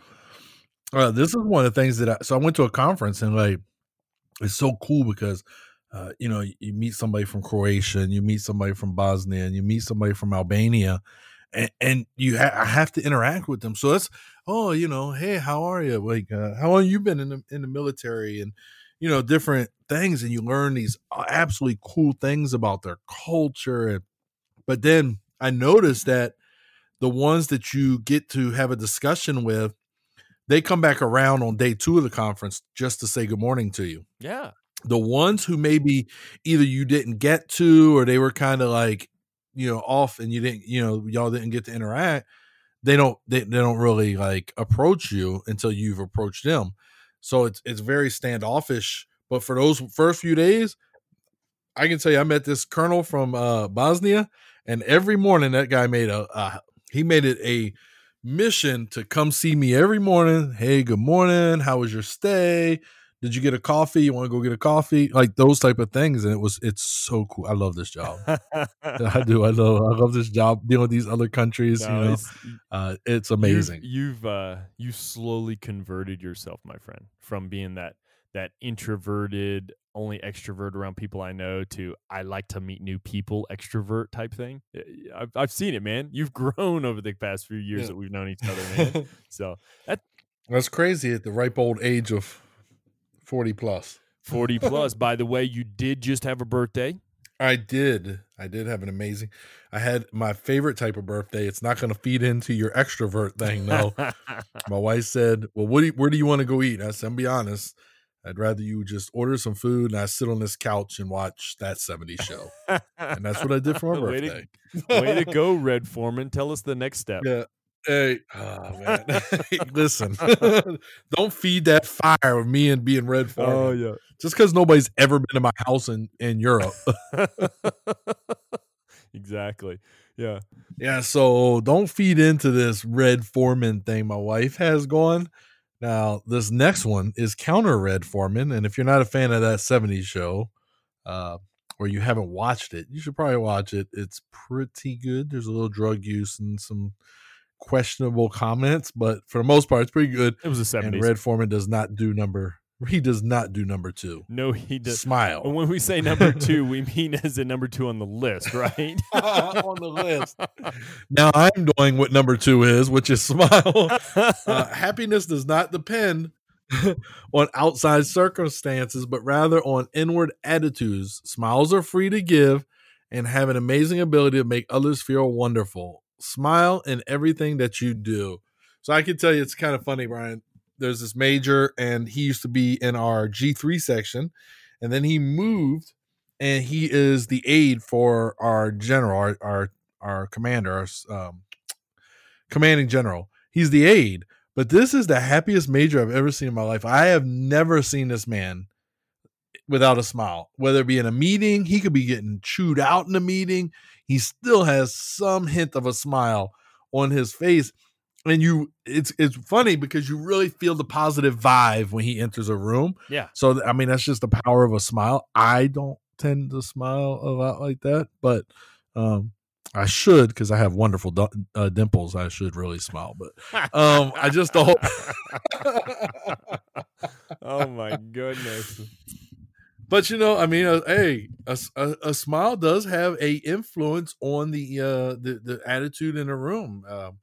Uh, this is one of the things that I, so I went to a conference and like, it's so cool because, uh, you know, you meet somebody from Croatia and you meet somebody from Bosnia and you meet somebody from Albania and, and you ha- I have to interact with them. So it's, oh, you know, hey, how are you? Like, uh, how long you been in the, in the military and, you know, different things and you learn these uh, absolutely cool things about their culture. And, but then I noticed that the ones that you get to have a discussion with, they come back around on day two of the conference just to say good morning to you. Yeah. The ones who maybe either you didn't get to or they were kind of like, you know, off and you didn't, you know, y'all didn't get to interact, they don't they, they don't really like approach you until you've approached them. So it's it's very standoffish. But for those first few days, I can tell you I met this colonel from uh Bosnia and every morning that guy made a, a he made it a mission to come see me every morning. Hey, good morning. How was your stay? Did you get a coffee? You want to go get a coffee? Like those type of things. And it was it's so cool. I love this job. I do. I love I love this job dealing with these other countries. No, you know, it's, uh, it's amazing. You've, you've uh you slowly converted yourself, my friend, from being that that introverted, only extrovert around people I know to I like to meet new people, extrovert type thing. I've, I've seen it, man. You've grown over the past few years yeah. that we've known each other, man. so that that's crazy at the ripe old age of 40 plus. 40 plus. By the way, you did just have a birthday. I did. I did have an amazing. I had my favorite type of birthday. It's not going to feed into your extrovert thing, though. my wife said, "Well, what do you, where do you want to go eat?" I said, "I'm be honest. I'd rather you just order some food and I sit on this couch and watch that 70s show. and that's what I did for my birthday. Way to, way to go, Red Foreman. Tell us the next step. Yeah. Hey, oh man. Listen, don't feed that fire of me and being Red Foreman. Oh, yeah. Just because nobody's ever been in my house in, in Europe. exactly. Yeah. Yeah. So don't feed into this Red Foreman thing my wife has going now, this next one is Counter Red Foreman. And if you're not a fan of that 70s show, uh, or you haven't watched it, you should probably watch it. It's pretty good. There's a little drug use and some questionable comments, but for the most part, it's pretty good. It was a 70s. And Red Foreman does not do number he does not do number two. No, he does. Smile. And when we say number two, we mean as a number two on the list, right? on the list. Now I'm doing what number two is, which is smile. Uh, happiness does not depend on outside circumstances, but rather on inward attitudes. Smiles are free to give and have an amazing ability to make others feel wonderful. Smile in everything that you do. So I can tell you, it's kind of funny, Brian there's this major, and he used to be in our G3 section, and then he moved, and he is the aide for our general, our our, our commander, our um, commanding general. He's the aide, but this is the happiest major I've ever seen in my life. I have never seen this man without a smile. Whether it be in a meeting, he could be getting chewed out in a meeting. He still has some hint of a smile on his face and you it's it's funny because you really feel the positive vibe when he enters a room. Yeah. So I mean that's just the power of a smile. I don't tend to smile a lot like that, but um I should because I have wonderful uh, dimples. I should really smile, but um I just don't. oh my goodness. But you know, I mean, uh, hey, a, a, a, smile does have a influence on the uh the, the attitude in a room. Um,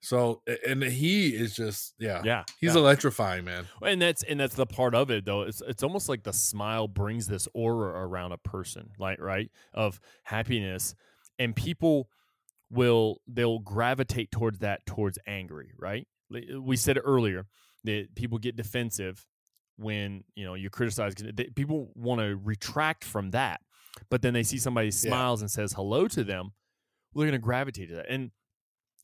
so and he is just yeah yeah he's yeah. electrifying man. And that's and that's the part of it though. It's it's almost like the smile brings this aura around a person, like right of happiness, and people will they'll gravitate towards that towards angry. Right? We said earlier that people get defensive when you know you criticize. People want to retract from that, but then they see somebody smiles yeah. and says hello to them. Well, they're going to gravitate to that, and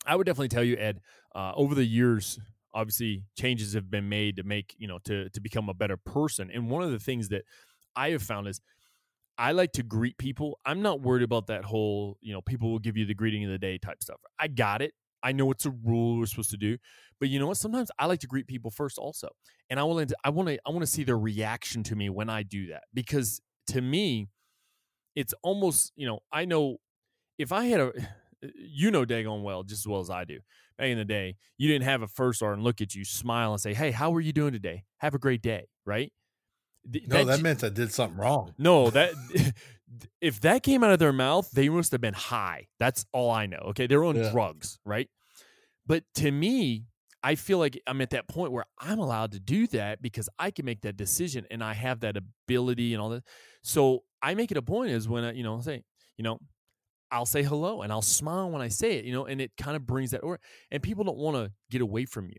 I would definitely tell you, Ed, uh, over the years, obviously changes have been made to make, you know, to, to become a better person. And one of the things that I have found is I like to greet people. I'm not worried about that whole, you know, people will give you the greeting of the day type stuff. I got it. I know it's a rule we're supposed to do, but you know what? Sometimes I like to greet people first also, and I want to, I want to, I want to see their reaction to me when I do that because to me, it's almost, you know, I know if I had a, you know daggone well just as well as I do. Back in the day, you didn't have a first R and look at you, smile, and say, "Hey, how are you doing today? Have a great day." Right? No, that, that meant I did something wrong. No, that if that came out of their mouth, they must have been high. That's all I know. Okay, they're on yeah. drugs, right? But to me, I feel like I'm at that point where I'm allowed to do that because I can make that decision and I have that ability and all that. So I make it a point is when I, you know, say, you know, I'll say hello and I'll smile when I say it, you know, and it kind of brings that or and people don't want to get away from you.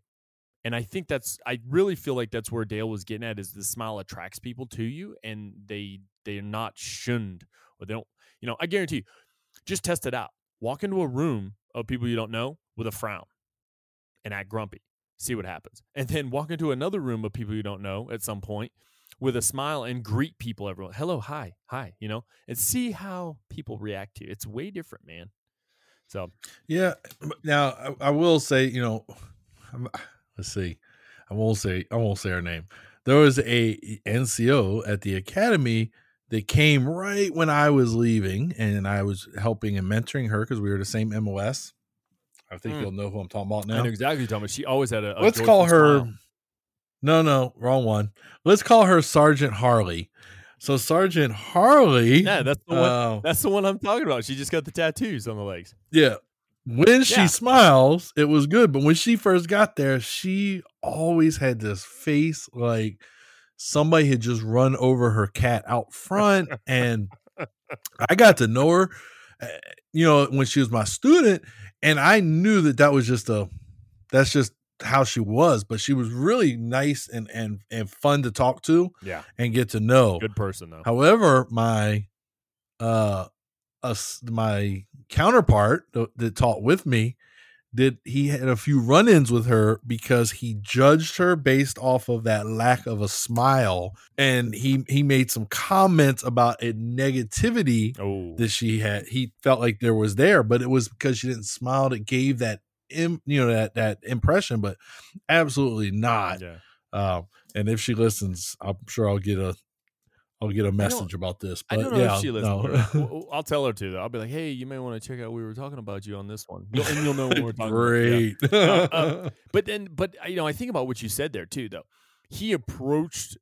And I think that's I really feel like that's where Dale was getting at is the smile attracts people to you and they they're not shunned or they don't you know, I guarantee you, just test it out. Walk into a room of people you don't know with a frown and act grumpy. See what happens. And then walk into another room of people you don't know at some point with a smile and greet people everyone. Hello, hi, hi, you know, and see how people react to you. It's way different, man. So, yeah. Now, I, I will say, you know, let's see. I won't say I won't say her name. There was a NCO at the academy that came right when I was leaving, and I was helping and mentoring her because we were the same MOS. I think mm. you'll know who I'm talking about now. I know exactly what you're talking about. She always had a. a Let's call her. Smile. No, no, wrong one. Let's call her Sergeant Harley. So Sergeant Harley. Yeah, that's the one. Uh, that's the one I'm talking about. She just got the tattoos on the legs. Yeah, when yeah. she smiles, it was good. But when she first got there, she always had this face like somebody had just run over her cat out front. and I got to know her, eh, you know, when she was my student. And I knew that that was just a, that's just how she was, but she was really nice and and and fun to talk to. Yeah. And get to know. Good person though. However, my uh uh, my counterpart that taught with me did he had a few run-ins with her because he judged her based off of that lack of a smile and he he made some comments about a negativity oh. that she had he felt like there was there but it was because she didn't smile that gave that Im, you know that that impression but absolutely not yeah. um, and if she listens i'm sure i'll get a I'll get a message about this. But I don't know yeah, if she listens. No. I'll tell her to. Though. I'll be like, "Hey, you may want to check out. We were talking about you on this one, you'll, and you'll know what we're talking Great. about." Great. Uh, uh, but then, but you know, I think about what you said there too. Though he approached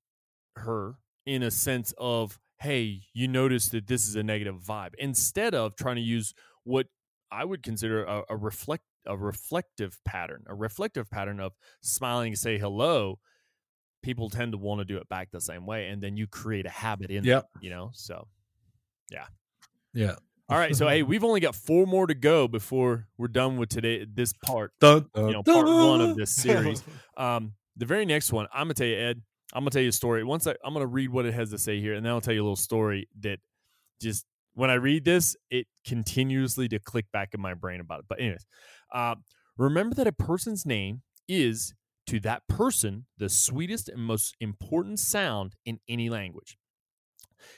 her in a sense of, "Hey, you notice that this is a negative vibe," instead of trying to use what I would consider a, a reflect a reflective pattern, a reflective pattern of smiling, say hello people tend to want to do it back the same way and then you create a habit in yeah you know so yeah. Yeah. All right so hey we've only got four more to go before we're done with today this part dun, dun, you know part dun. one of this series. Um the very next one i'm gonna tell you ed i'm gonna tell you a story. Once I, i'm gonna read what it has to say here and then i'll tell you a little story that just when i read this it continuously to click back in my brain about it. But anyways uh, remember that a person's name is to that person the sweetest and most important sound in any language.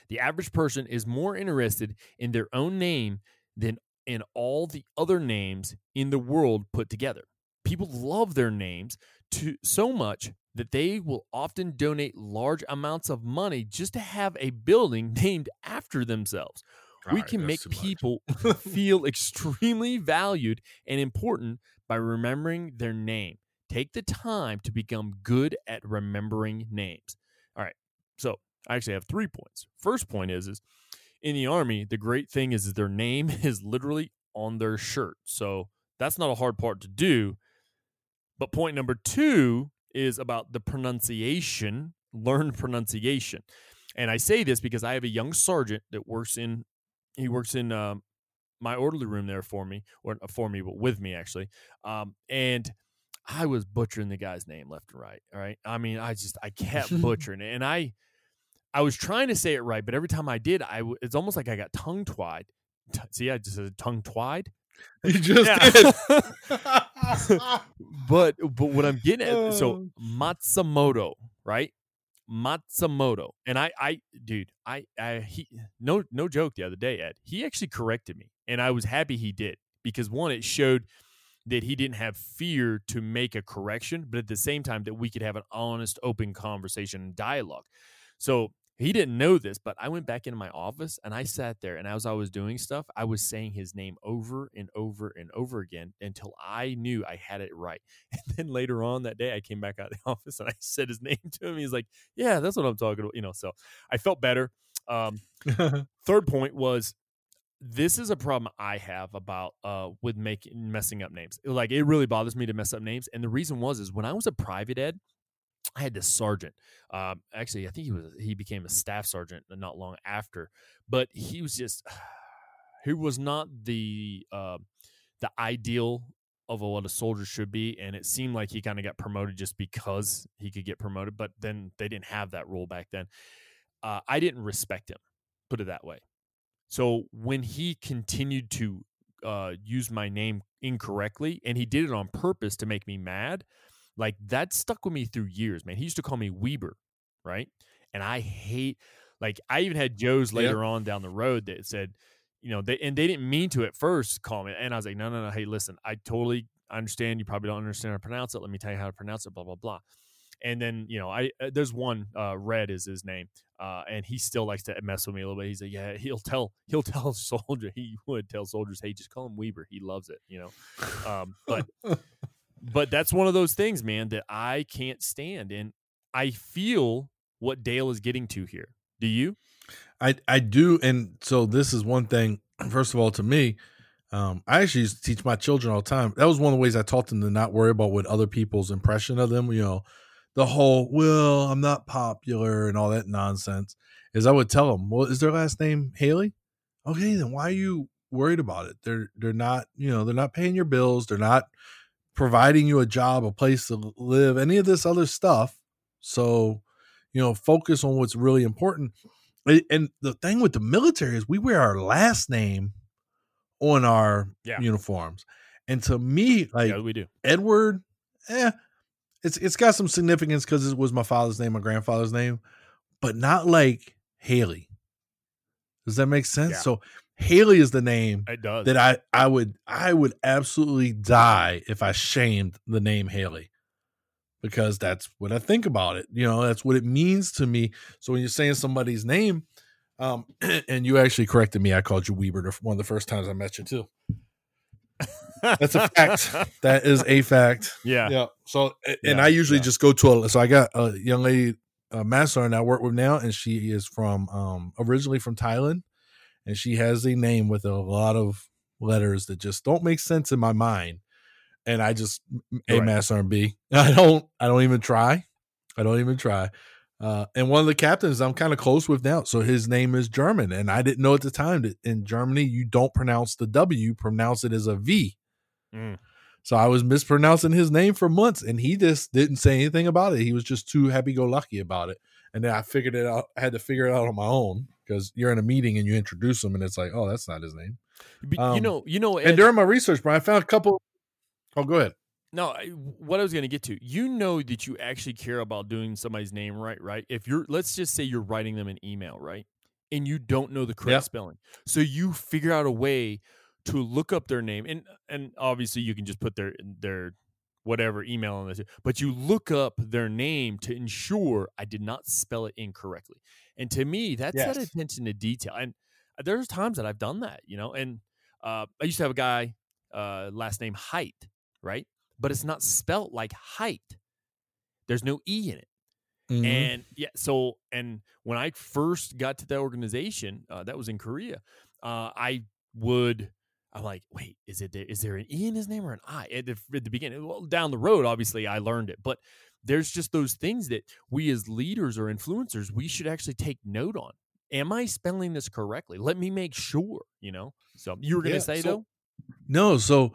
The average person is more interested in their own name than in all the other names in the world put together. People love their names to so much that they will often donate large amounts of money just to have a building named after themselves. All we right, can make people feel extremely valued and important by remembering their name. Take the time to become good at remembering names. All right. So I actually have three points. First point is is in the army, the great thing is, is their name is literally on their shirt. So that's not a hard part to do. But point number two is about the pronunciation, learn pronunciation. And I say this because I have a young sergeant that works in, he works in um, my orderly room there for me, or for me, but with me actually. Um, and I was butchering the guy's name left and right. All right. I mean, I just I kept butchering it, and I I was trying to say it right, but every time I did, I it's almost like I got tongue tied. T- see, I just said tongue tied. You just did. but but what I'm getting at, so oh. Matsumoto, right? Matsumoto, and I I dude, I I he no no joke the other day, Ed. He actually corrected me, and I was happy he did because one, it showed that he didn't have fear to make a correction, but at the same time that we could have an honest, open conversation and dialogue. So he didn't know this, but I went back into my office and I sat there and as I was doing stuff, I was saying his name over and over and over again until I knew I had it right. And then later on that day, I came back out of the office and I said his name to him. He's like, Yeah, that's what I'm talking about. You know, so I felt better. Um, third point was this is a problem I have about uh with making messing up names. Like it really bothers me to mess up names, and the reason was is when I was a private ed, I had this sergeant. Um, actually, I think he was he became a staff sergeant not long after, but he was just he was not the uh, the ideal of what a soldier should be, and it seemed like he kind of got promoted just because he could get promoted. But then they didn't have that rule back then. Uh, I didn't respect him, put it that way. So when he continued to uh, use my name incorrectly, and he did it on purpose to make me mad, like that stuck with me through years, man. He used to call me Weber, right? And I hate, like, I even had Joe's later Yep. on down the road that said, you know, they and they didn't mean to at first call me, and I was like, no, no, no, hey, listen, I totally understand. You probably don't understand how to pronounce it. Let me tell you how to pronounce it. Blah blah blah. And then you know, I uh, there's one uh, Red is his name, uh, and he still likes to mess with me a little bit. He's like, yeah, he'll tell he'll tell a soldier he would tell soldiers, hey, just call him Weber. He loves it, you know. Um, but but that's one of those things, man, that I can't stand, and I feel what Dale is getting to here. Do you? I I do, and so this is one thing. First of all, to me, um, I actually used to teach my children all the time. That was one of the ways I taught them to not worry about what other people's impression of them. You know, the whole "well, I'm not popular" and all that nonsense. Is I would tell them, "Well, is their last name Haley? Okay, then why are you worried about it? They're they're not, you know, they're not paying your bills. They're not providing you a job, a place to live, any of this other stuff. So, you know, focus on what's really important." And- the thing with the military is we wear our last name on our Yeah. uniforms. And to me, like yeah, we do. Edward, eh, it's it's got some significance because it was my father's name, my grandfather's name, but not like Haley. Does that make sense? Yeah. So Haley is the name that I I would I would absolutely die if I shamed the name Haley because that's what I think about it. You know, that's what it means to me. So when you're saying somebody's name, um, and you actually corrected me, I called you Weber one of the first times I met you too. That's a fact. That is a fact. yeah. Yeah. So and Yeah, I usually yeah. just go to a so I got a young lady, a master and I work with now, and she is from um originally from Thailand, and she has a name with a lot of letters that just don't make sense in my mind. And I just A Right. master and B. I don't I don't even try. I don't even try. Uh, and one of the captains I'm kind of close with now. So his name is German. And I didn't know at the time that in Germany you don't pronounce the W, you pronounce it as a V. Mm. So I was mispronouncing his name for months, and he just didn't say anything about it. He was just too happy-go-lucky about it. And then I figured it out. I had to figure it out on my own because you're in a meeting and you introduce him, and it's like, oh, that's not his name. But you Um, know, you know, And during my research, Brian, I found a couple. Oh, go ahead. No, I, what I was going to get to, you know that you actually care about doing somebody's name right, right? If you're, let's just say you're writing them an email, right? And you don't know the correct Yeah. spelling. So you figure out a way to look up their name and and obviously you can just put their their whatever email on this, but you look up their name to ensure I did not spell it incorrectly. And to me, that's that attention to detail. And there's times that I've done that, you know. And uh, I used to have a guy, uh, last name Height, right? But it's not spelt like height. There's no e in it. Mm-hmm. And yeah, so and when I first got to that organization, uh, that was in Korea. Uh, I would, I'm like, wait, is it there, is there an e in his name or an i at the, at the beginning? Well, down the road, obviously, I learned it, but there's just those things that we as leaders or influencers we should actually take note on. Am I spelling this correctly? Let me make sure. You know. So you were gonna Yeah, say so- though. No, so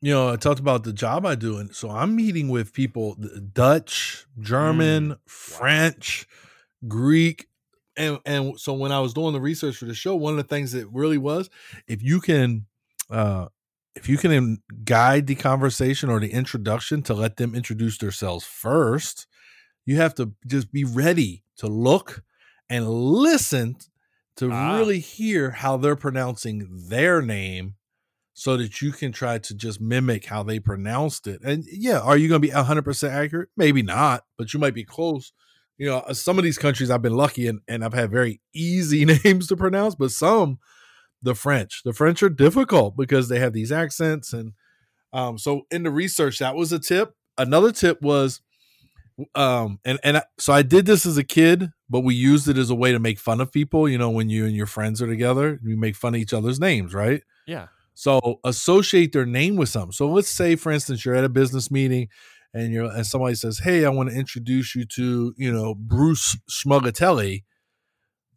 you know, I talked about the job I do, and so I'm meeting with people Dutch, mm. German, French, Greek, and and so when I was doing the research for the show, one of the things that really was if you can, uh, if you can guide the conversation or the introduction to let them introduce themselves first, you have to just be ready to look and listen to Ah. really hear how they're pronouncing their name so that you can try to just mimic how they pronounced it. And yeah, are you going to be 100% accurate? Maybe not, but you might be close. You know, uh, some of these countries I've been lucky and, and I've had very easy names to pronounce, but some, the French, the French are difficult because they have these accents. And um, so in the research, that was a tip. Another tip was, um, and and I, so I did this as a kid, but we used it as a way to make fun of people. You know, when you and your friends are together, you make fun of each other's names, right? Yeah. So associate their name with something. So let's say, for instance, you're at a business meeting and you're and somebody says, Hey, I want to introduce you to, you know, Bruce Schmugatelli.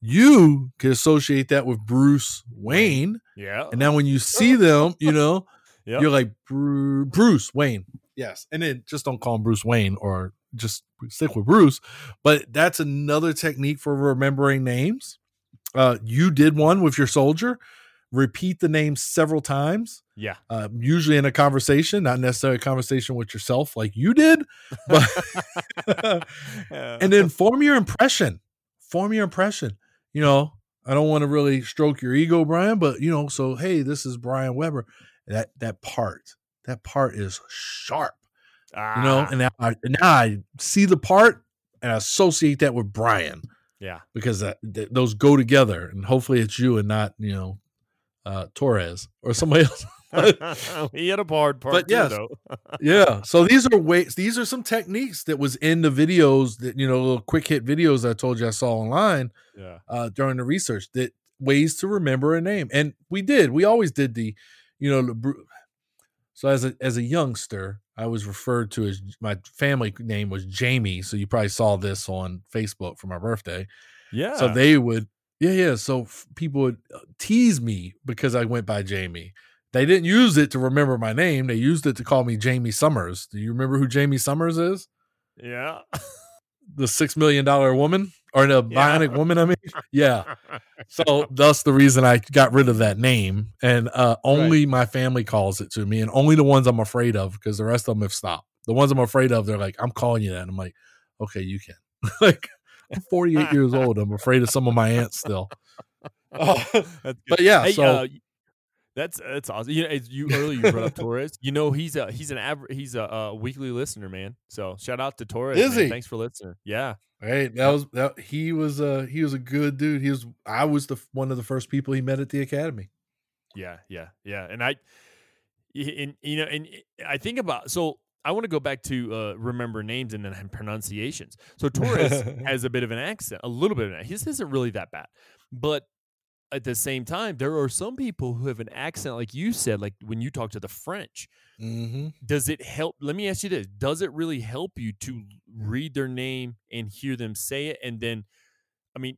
You can associate that with Bruce Wayne. Yeah. And now when you see them, you know, Yep. You're like Bru- Bruce Wayne. Yes. And then just don't call him Bruce Wayne or just stick with Bruce. But that's another technique for remembering names. Uh, you did one with your soldier. Repeat the name several times, Yeah. uh, usually in a conversation, not necessarily a conversation with yourself like you did. But and then form your impression. Form your impression. You know, I don't want to really stroke your ego, Brian, but you know, so hey, this is Brian Weber. That that part, that part is sharp. You know, Ah, and now I and now I see the part and I associate that with Brian yeah. because that, th- those go together, and hopefully it's you and not you know uh, Torres or somebody else. he had a hard part But too, yes. though. yeah. So these are ways. These are some techniques that was in the videos that you know, little quick hit videos I told you I saw online yeah. uh, during the research that ways to remember a name, and we did. We always did the, you know, the, so as a as a youngster, I was referred to as my family name was Jamie. So you probably saw this on Facebook for my birthday. Yeah. So they would, yeah, yeah. So f- people would uh, tease me because I went by Jamie. They didn't use it to remember my name. They used it to call me Jamie Sommers. Do you remember who Jamie Sommers is? yeah. The six million dollar woman or the Yeah. bionic woman? I mean, yeah. So thus the reason I got rid of that name, and uh, only my family calls it to me, and only the ones I'm afraid of because the rest of them have stopped. The ones I'm afraid of, they're like, "I'm calling you that." And I'm like, "Okay, you can." like, I'm 48 years old. I'm afraid of some of my aunts still. Oh, but yeah, Hey, so uh, that's that's awesome. You know, as you earlier you brought up Torres. You know, he's a he's an aver- he's a, a weekly listener, man. So shout out to Torres. Is man. he? Thanks for listening. Yeah. Hey, that was that. He was uh he was a good dude. He was. I was the one of the first people he met at the academy. Yeah, yeah, yeah. And I, and you know, and I think about so I want to go back to uh, remember names and then pronunciations. So Torres has a bit of an accent, a little bit of an. His isn't really that bad, but at the same time, there are some people who have an accent, like you said, like when you talk to the French. Mm-hmm. Does it help? Let me ask you this: Does it really help you to read their name and hear them say it, and then, I mean,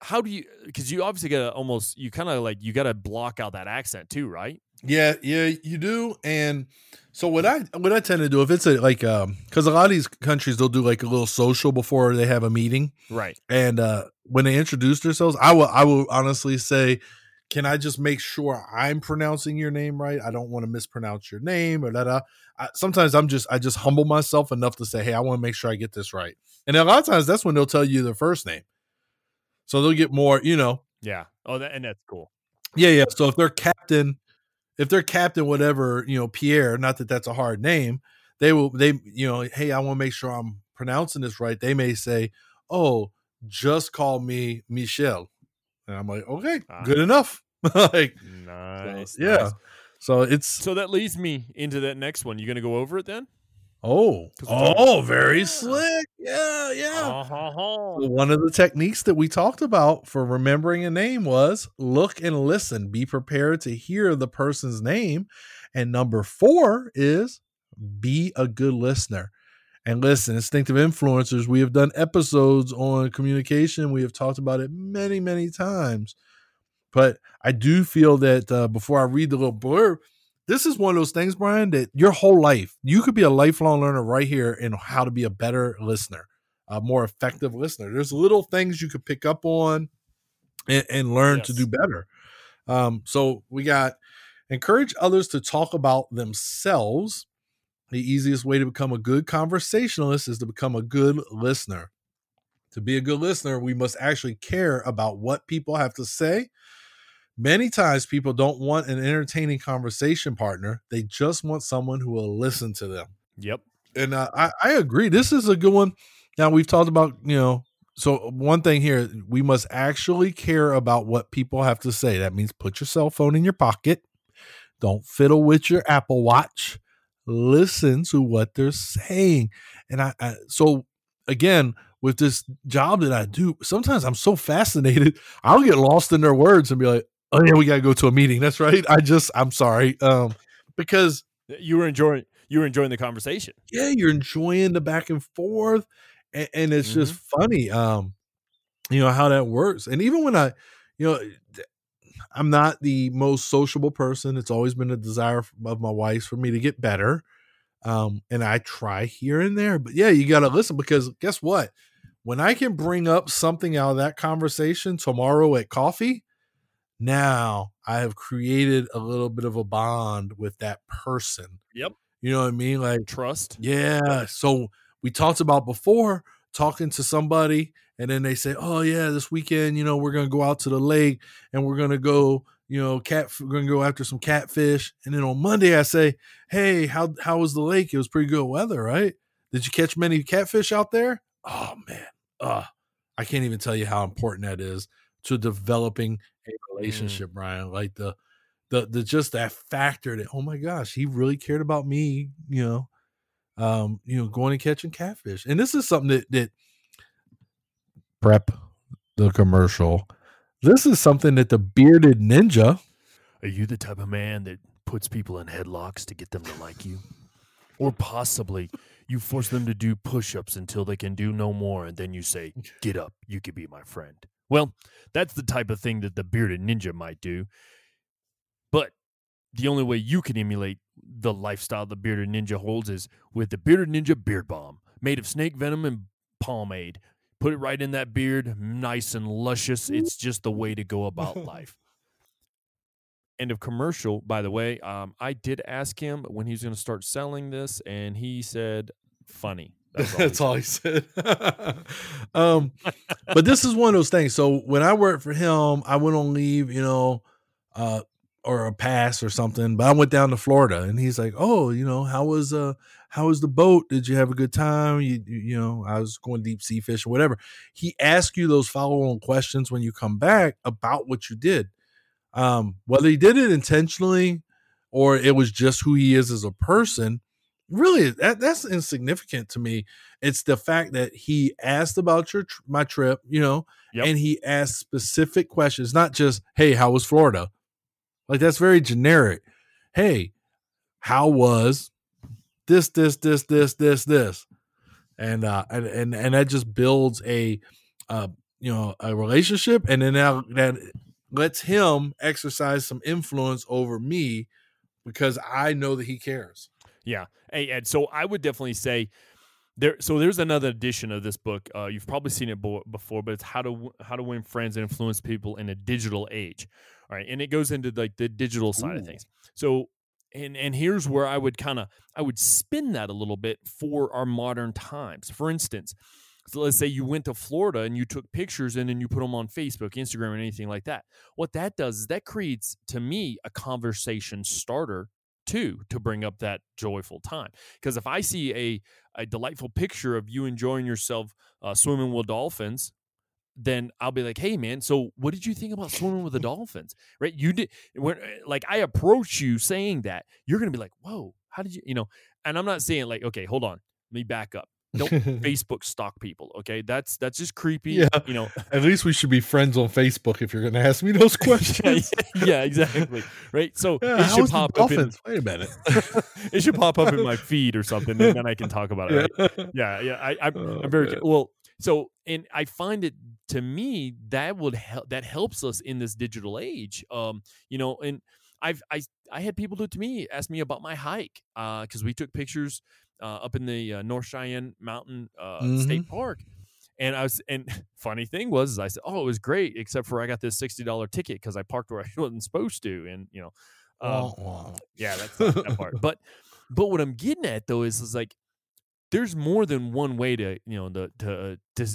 how do you? Because you obviously gotta almost, you kind of like you gotta block out that accent too, right? Yeah, yeah, you do. And so what I what I tend to do if it's a like um because a lot of these countries they'll do like a little social before they have a meeting, Right. and uh when they introduce themselves, I will I will honestly say, can I just make sure I'm pronouncing your name right? I don't want to mispronounce your name or that. Sometimes I'm just I just humble myself enough to say, hey, I want to make sure I get this right. And a lot of times that's when they'll tell you their first name, so they'll get more, you know, Yeah. Oh, that, and that's cool. yeah, yeah. So if they're captain, if they're captain, whatever, you know, Pierre, not that that's a hard name, they will, they, you know, hey, I want to make sure I'm pronouncing this right. They may say, oh, just call me Michelle, And I'm like, okay, Ah. good enough. like, Nice. yeah. nice. so it's, So that leads me into that next one. You gonna go over it then? Oh, oh, very Yeah. slick. Yeah, yeah. So one of the techniques that we talked about for remembering a name was look and listen. Be prepared to hear the person's name. And number four is be a good listener. And listen, instinctive influencers, we have done episodes on communication. We have talked about it many, many times. But I do feel that uh, before I read the little blurb, this is one of those things, Brian, that your whole life, you could be a lifelong learner right here in how to be a better listener a more effective listener. There's little things you could pick up on and, and learn to do better. Um, so we got encourage others to talk about themselves. The easiest way to become a good conversationalist is to become a good listener. To be a good listener, we must actually care about what people have to say. Many times, people don't want an entertaining conversation partner, they just want someone who will listen to them Yep. and uh, I, I agree. This is a good one. Now we've talked about you know. So one thing here, we must actually care about what people have to say. That means put your cell phone in your pocket. Don't fiddle with your Apple Watch. Listen to what they're saying. And I, I so again with this job that I do, sometimes I'm so fascinated. I'll get lost in their words and be like, "Oh yeah, we got to go to a meeting." That's right. I just I'm sorry. Um, because You were enjoying you were enjoying the conversation. yeah, you're enjoying the back and forth, and, and it's just funny, um, you know how that works. And even when I, you know, I'm not the most sociable person. It's always been a desire of my wife's for me to get better. Um, and I try here and there, but yeah, you got to listen because guess what? When I can bring up something out of that conversation tomorrow at coffee, now I have created a little bit of a bond with that person. Yep. You know what I mean? Like Trust. yeah. So we talked about before talking to somebody, and then they say, "Oh yeah, this weekend, you know, we're gonna go out to the lake and we're gonna go, you know, cat. We're gonna go after some catfish." And then on Monday, I say, "Hey, how how was the lake? It was pretty good weather, right? Did you catch many catfish out there?" Oh man, uh, I can't even tell you how important that is to developing a relationship, Brian. Like the the the just that factor that oh my gosh, he really cared about me, you know. Um, you know, going and catching catfish. And this is something that that prep the commercial. This is something that the bearded ninja Are you the type of man that puts people in headlocks to get them to like you? Or possibly you force them to do push ups until they can do no more, and then you say, Get up, you could be my friend. Well, that's the type of thing that the bearded ninja might do. But the only way you can emulate the lifestyle the bearded ninja holds is with the bearded ninja beard balm, made of snake venom and pomade. Put it right in that beard, nice and luscious. It's just the way to go about life. End of commercial. By the way, um, I did ask him when he was going to start selling this, and he said, "Funny." That's all he said. um, but this is one of those things. So when I worked for him, I went on leave, you know, uh, or a pass or something. But I went down to Florida, and he's like, "Oh, you know, how was uh, how was the boat? Did you have a good time? You, you, you know, I was going deep sea fish or whatever." He asks you those follow on questions when you come back about what you did, um, whether he did it intentionally or it was just who he is as a person really that, that's insignificant to me. It's the fact that he asked about your tr- my trip you know Yep. and he asked specific questions not just hey how was florida? Like that's very generic. Hey how was this this this this this this? And uh and and, and that just builds a uh you know a relationship and then that, that lets him exercise some influence over me because i know that he cares Yeah. Hey, Ed. So I would definitely say there. So there's another edition of this book. Uh, you've probably seen it bo- before, but it's how to how to win friends and influence people in a digital age. All right, and it goes into like the digital side of things. So. And, and here's where I would kind of I would spin that a little bit for our modern times. For instance, so let's say you went to Florida and you took pictures and then you put them on Facebook, Instagram, or anything like that. What that does is that creates to me a conversation starter too to bring up that joyful time. Because if I see a a delightful picture of you enjoying yourself uh, swimming with dolphins, then I'll be like, "Hey, man, so what did you think about swimming with the dolphins?" Right? You did when like I approach you saying that, you're gonna be like, "Whoa, how did you?" You know, and I'm not saying like, "Okay, hold on, let me back up." Don't Facebook stalk people, okay? That's that's just creepy. Yeah. you know. At least we should be friends on Facebook if you're going to ask me those questions. yeah, exactly. Right. So Yeah, it should pop up in Wait a minute. it should pop up in my feed or something, and then I can talk about it. Right? Yeah, yeah. I, I'm, Oh, very man. well. So, and I find it to me that would help. That helps us in this digital age. Um, you know, and I've I I had people do it to me, ask me about my hike, uh, because we took pictures up in the uh, North Cheyenne Mountain uh, State Park. And I was, and funny thing was, I said, "Oh, it was great," except for I got this sixty dollar ticket because I parked where I wasn't supposed to, and you know, um, yeah, that's that part. But but what I'm getting at though is is like there's more than one way to you know the to to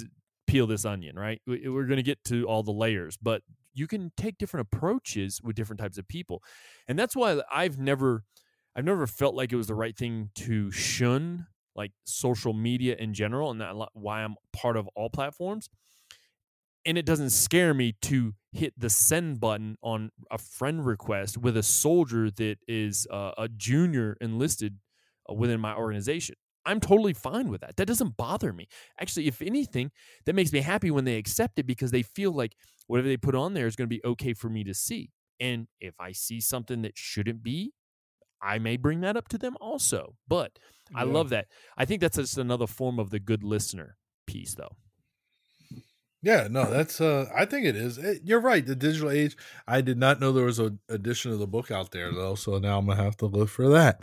peel this onion, right? We- We're going to get to all the layers, but you can take different approaches with different types of people, and that's why I've never I've never felt like it was the right thing to shun like social media in general, and that why I'm part of all platforms. And it doesn't scare me to hit the send button on a friend request with a soldier that is uh, a junior enlisted uh, within my organization. I'm totally fine with that. That doesn't bother me. Actually, if anything, that makes me happy when they accept it because they feel like whatever they put on there is going to be okay for me to see. And if I see something that shouldn't be, I may bring that up to them also. But I love that. I think that's just another form of the good listener piece, though. Yeah, no, that's uh I think it is. It, you're right. The digital age. I did not know there was an edition of the book out there though, so now I'm gonna have to look for that.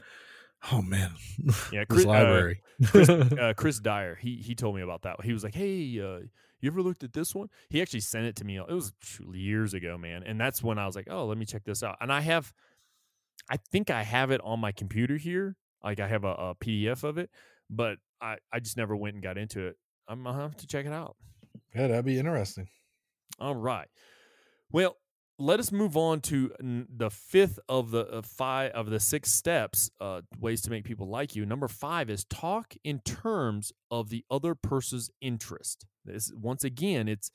Oh man. Yeah, Chris, uh, library. Chris, uh, Chris Dyer, he he told me about that. He was like, "Hey, uh, you ever looked at this one?" He actually sent it to me. It was years ago, man, and that's when I was like, "Oh, let me check this out." And I have, I think I have it on my computer here. Like I have a, a PDF of it, but I I just never went and got into it. I'm gonna have to check it out. yeah, that'd be interesting. All right. Well, let us move on to the fifth of the uh, five of the six steps, uh, ways to make people like you. Number five is talk in terms of the other person's interest. This once again, it's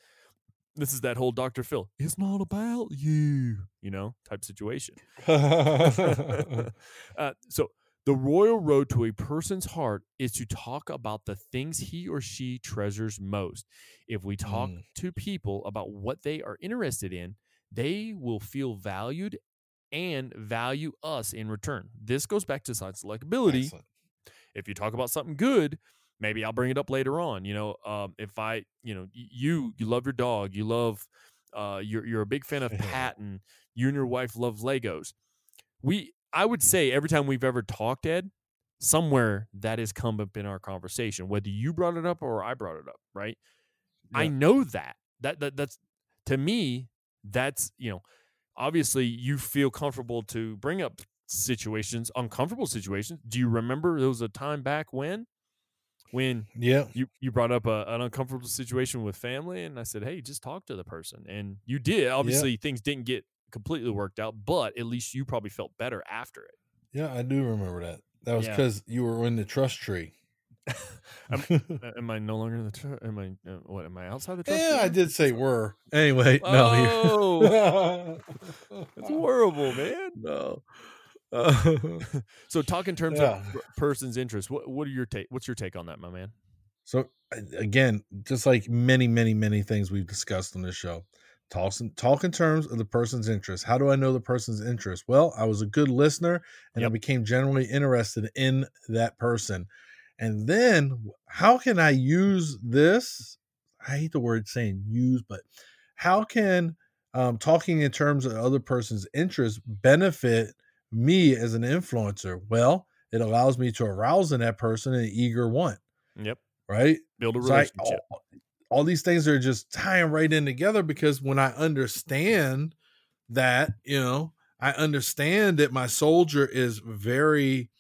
this is that whole Dr. Phil. It's not about you, you know, type situation. uh, so the royal road to a person's heart is to talk about the things he or she treasures most. If we talk Mm. to people about what they are interested in, they will feel valued and value us in return. This goes back to science selectability. Excellent. If you talk about something good, maybe I'll bring it up later on. You know, um, if I, you know, you you love your dog, you love, uh, you're you're a big fan of Patton. You and your wife love Legos. We, I would say, every time we've ever talked, Ed, somewhere that has come up in our conversation, whether you brought it up or I brought it up, right? I know that. That that that's to me, that's you know, obviously you feel comfortable to bring up situations, uncomfortable situations. Do you remember there was a time back when when Yeah. you you brought up a, an uncomfortable situation with family and I said, "Hey, just talk to the person." And you did. Obviously, things didn't get completely worked out, but at least you probably felt better after it. Yeah, I do remember that. That was Yeah. because you were in the trust tree. Am I no longer in the tr- am I uh, what am I outside the trust? yeah, I did say were. Anyway, Oh, no. it's horrible, man. no. Uh, So talk in terms Yeah. of person's interest. What what are your take? What's your take on that, my man? So again, just like many, many, many things we've discussed on this show, talk in, talk in terms of the person's interest. How do I know the person's interest? Well, I was a good listener, and I became generally interested in that person. And then, how can I use this? I hate the word saying use, but how can um, talking in terms of other person's interest benefit me as an influencer? Well, it allows me to arouse in that person an eager want, Yep. right? Build a So I- relationship. all, all these things are just tying right in together because when I understand that, you know, I understand that my soldier is very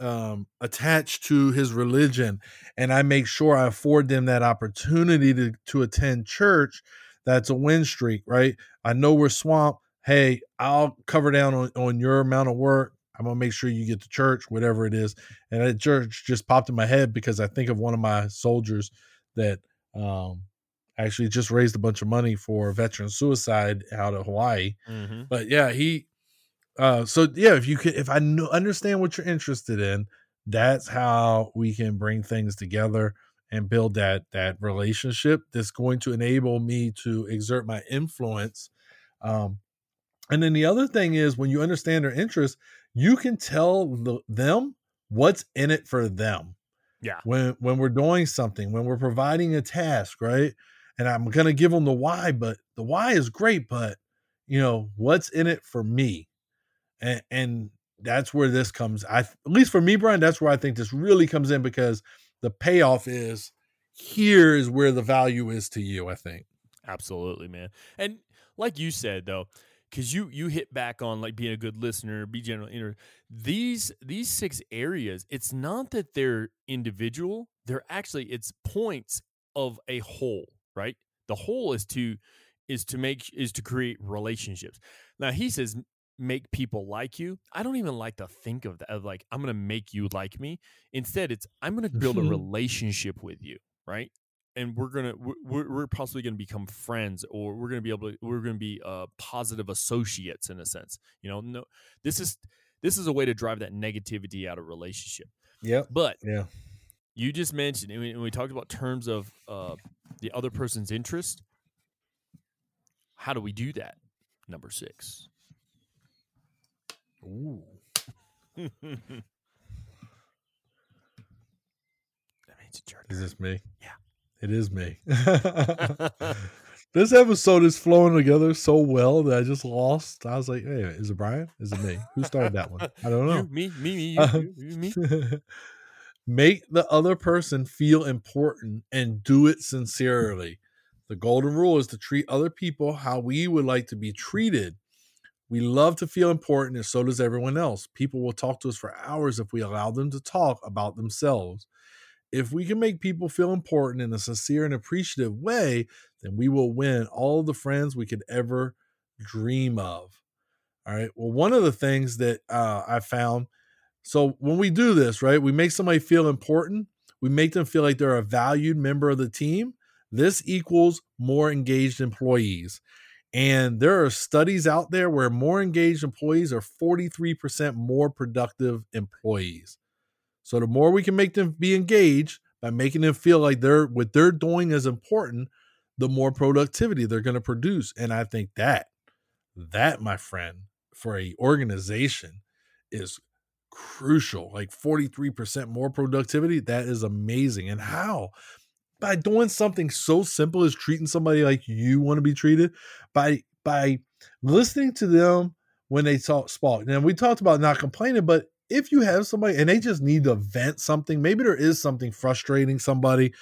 um attached to his religion and I make sure I afford them that opportunity to to attend church, that's a win streak, right? I know we're swamped. Hey, I'll cover down on, on your amount of work. I'm gonna make sure you get to church, whatever it is. And that church just popped in my head because I think of one of my soldiers that um actually just raised a bunch of money for veteran suicide out of Hawaii. Mm-hmm. But yeah, he uh so yeah, if you could if I know understand what you're interested in, that's how we can bring things together and build that that relationship that's going to enable me to exert my influence. Um and then the other thing is when you understand their interest, you can tell the, them what's in it for them Yeah. when when we're doing something when we're providing a task right and i'm going to give them the why but the why is great but you know what's in it for me and and that's where this comes i at least for me brian that's where i think this really comes in because the payoff is here is where the value is to you i think Absolutely, man. And like you said though, because you you hit back on like being a good listener, be general inter these these six areas, it's not that they're individual, they're actually it's points of a whole, right? The whole is to is to make is to create relationships. Now he says make people like you. I don't even like to think of that of like I'm gonna make you like me. Instead, it's I'm gonna build a mm-hmm. relationship with you, right? And we're gonna we're, we're possibly gonna become friends or we're gonna be able to we're gonna be uh positive associates in a sense you know? No this is this is a way to drive that negativity out of relationship. Yeah but yeah. you just mentioned and we, and we talked about terms of uh the other person's interest. How do we do that? Number six. Ooh. that means it's your is this me? Yeah. It is me. this episode is flowing together so well that I just lost. I was like, hey, is it Brian? Is it me? Who started that one? I don't know. You, me, me, me, you, uh, you, you, me. Make the other person feel important and do it sincerely. The golden rule is to treat other people how we would like to be treated. We love to feel important, and so does everyone else. People will talk to us for hours if we allow them to talk about themselves. If we can make people feel important in a sincere and appreciative way, then we will win all the friends we could ever dream of. All right. Well, one of the things that uh, I found so when we do this, right, we make somebody feel important, we make them feel like they're a valued member of the team. This equals more engaged employees. And there are studies out there where more engaged employees are 43% more productive employees. So the more we can make them be engaged by making them feel like they're what they're doing is important, the more productivity they're going to produce. And I think that that, my friend, for a organization is crucial. Like 43% more productivity, that is amazing. And how? By doing something so simple as treating somebody like you want to be treated, by by listening to them when they talk spark. Now we talked about not complaining, but if you have somebody and they just need to vent something, maybe there is something frustrating somebody.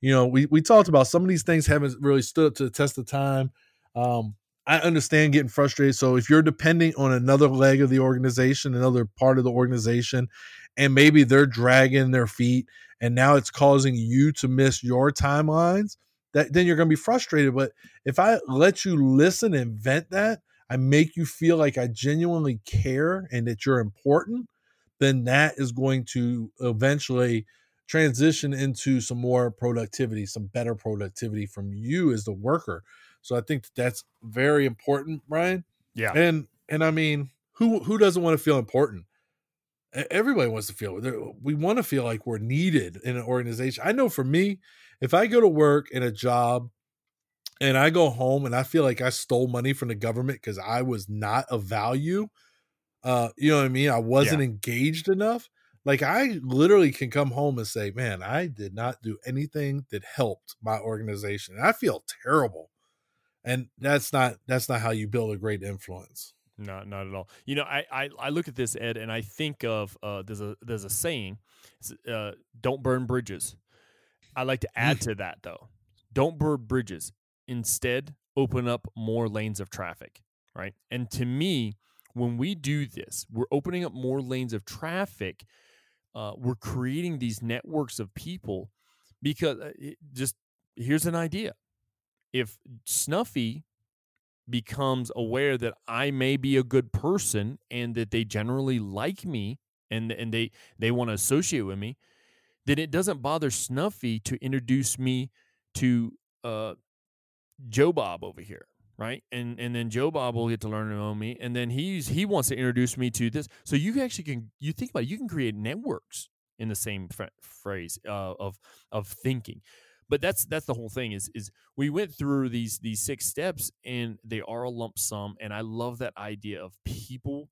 You know, we, we talked about some of these things haven't really stood up to the test of time. Um, I understand getting frustrated. So if you're depending on another leg of the organization, another part of the organization, and maybe they're dragging their feet and now it's causing you to miss your timelines, that then you're going to be frustrated. But if I let you listen and vent that, I make you feel like I genuinely care and that you're important, then that is going to eventually transition into some more productivity, some better productivity from you as the worker. So I think that's very important, Brian. Yeah. And and I mean, who who doesn't want to feel important? Everybody wants to feel we want to feel like we're needed in an organization. I know for me, if I go to work in a job and I go home and I feel like I stole money from the government because I was not of value, uh, you know what I mean? I wasn't yeah. engaged enough. Like I literally can come home and say, "Man, I did not do anything that helped my organization." And I feel terrible. And that's not that's not how you build a great influence. Not not at all. You know, I I, I look at this Ed, and I think of uh, there's a there's a saying, uh, "Don't burn bridges." I like to add to that though. Don't burn bridges. Instead, open up more lanes of traffic. Right, and to me, when we do this, we're opening up more lanes of traffic. Uh, we're creating these networks of people because uh, just here's an idea. If Snuffy becomes aware that I may be a good person and that they generally like me and and they they want to associate with me, then it doesn't bother Snuffy to introduce me to uh, Joe Bob over here right? And and then Joe Bob will get to learn to know me, and then he's he wants to introduce me to this. So you actually can you think about it, you can create networks in the same phrase uh, of of thinking. But that's that's the whole thing is is we went through these these six steps and they are a lump sum and I love that idea of people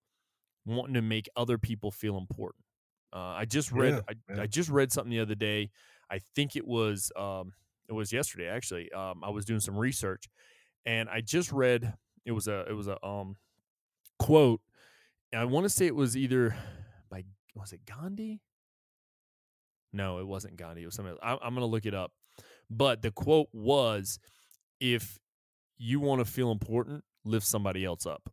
wanting to make other people feel important. Uh, I just read yeah, I, yeah. I, just read something the other day. I think it was um, it was yesterday actually. Um, I was doing some research and I just read it was a it was a um quote. I want to say it was either by was it Gandhi? No, it wasn't Gandhi. It was something else. I, I'm going to look it up. But the quote was, "If you want to feel important, lift somebody else up."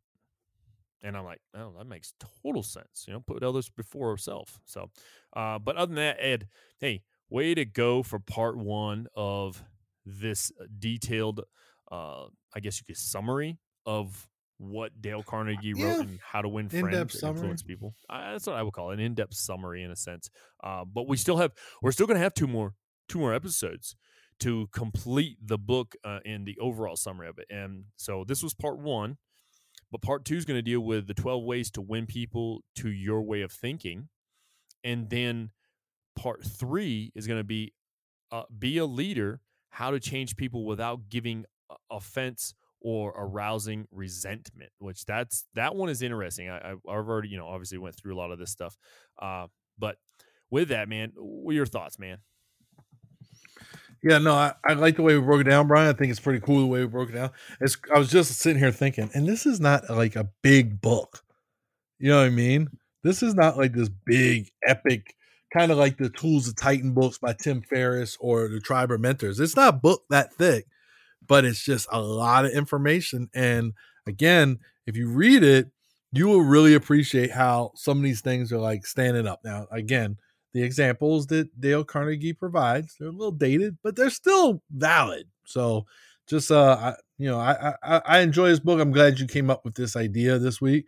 And I'm like, oh, that makes total sense. You know, put others before ourselves. So, uh, but other than that, Ed, hey, way to go for part one of this detailed uh, I guess you could summary of what Dale Carnegie wrote yeah. and how to win friends, and influence people. Uh, that's what I would call it, an in-depth summary in a sense. Uh, but we still have, we're still going to have two more, two more episodes to complete the book uh, and the overall summary of it. And so this was part one, but part two is going to deal with the 12 ways to win people to your way of thinking. And then part three is going to be uh, be a leader, how to change people without giving offense or arousing resentment which that's that one is interesting I, have already you know obviously went through a lot of this stuff uh, but with that man what are your thoughts man Yeah, no, I, I like the way we broke it down, Brian. I think it's pretty cool the way we broke it down. It's, I was just sitting here thinking, and this is not like a big book. You know what I mean? This is not like this big, epic, kind of like the Tools of Titan books by Tim Ferriss or the Tribe of Mentors. It's not book that thick, but it's just a lot of information. And again, if you read it, you will really appreciate how some of these things are like standing up. Now, again, the examples that Dale Carnegie provides, they're a little dated, but they're still valid. So just uh I, you know, I, I I enjoy this book. I'm glad you came up with this idea this week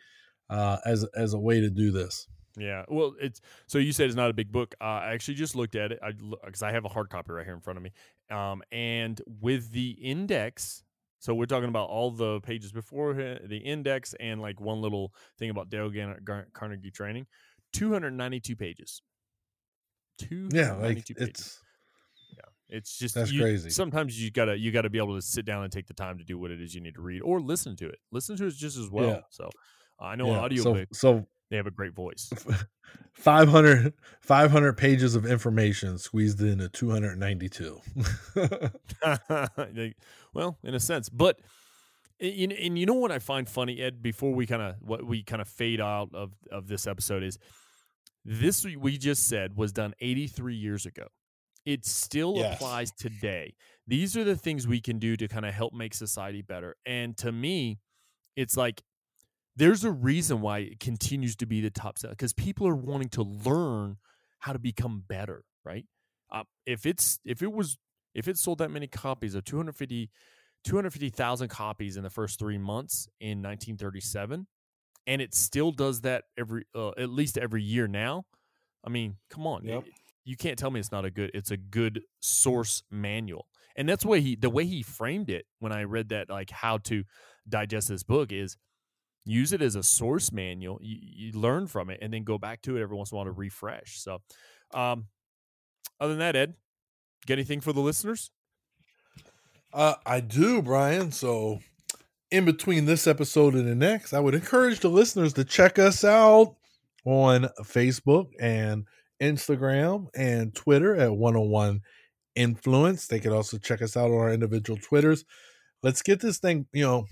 uh as as a way to do this. Yeah, well, it's so you said it's not a big book. Uh, I actually just looked at it because I, I have a hard copy right here in front of me, um, and with the index so we're talking about all the pages before the index and like one little thing about Dale Carnegie training. 292 pages. Two yeah, like pages. it's yeah, it's just that's you, crazy. Sometimes you gotta you gotta be able to sit down and take the time to do what it is you need to read or listen to it. Listen to it just as well. Yeah. So uh, I know yeah. audio so, so they have a great voice. 500, 500 pages of information squeezed into 292. well, in a sense, but and, and you know what I find funny, Ed. Before we kind of what we kind of fade out of of this episode is this we just said was done 83 years ago. It still yes. applies today. These are the things we can do to kind of help make society better. And to me, it's like there's a reason why it continues to be the top seller because people are wanting to learn how to become better, right? Uh, if it's if it was if it sold that many copies of 250 250,000 copies in the first 3 months in 1937 and it still does that every uh, at least every year now, I mean, come on. Yep. you can't tell me it's not a good it's a good source manual. And that's why he the way he framed it when I read that like how to digest this book is use it as a source manual. You, you, learn from it and then go back to it every once in a while to refresh. So, um, other than that, Ed, get anything for the listeners? Uh, I do, Brian. So, in between this episode and the next, I would encourage the listeners to check us out on Facebook and Instagram and Twitter at 101 Influence. They could also check us out on our individual Twitters. Let's get this thing, you know,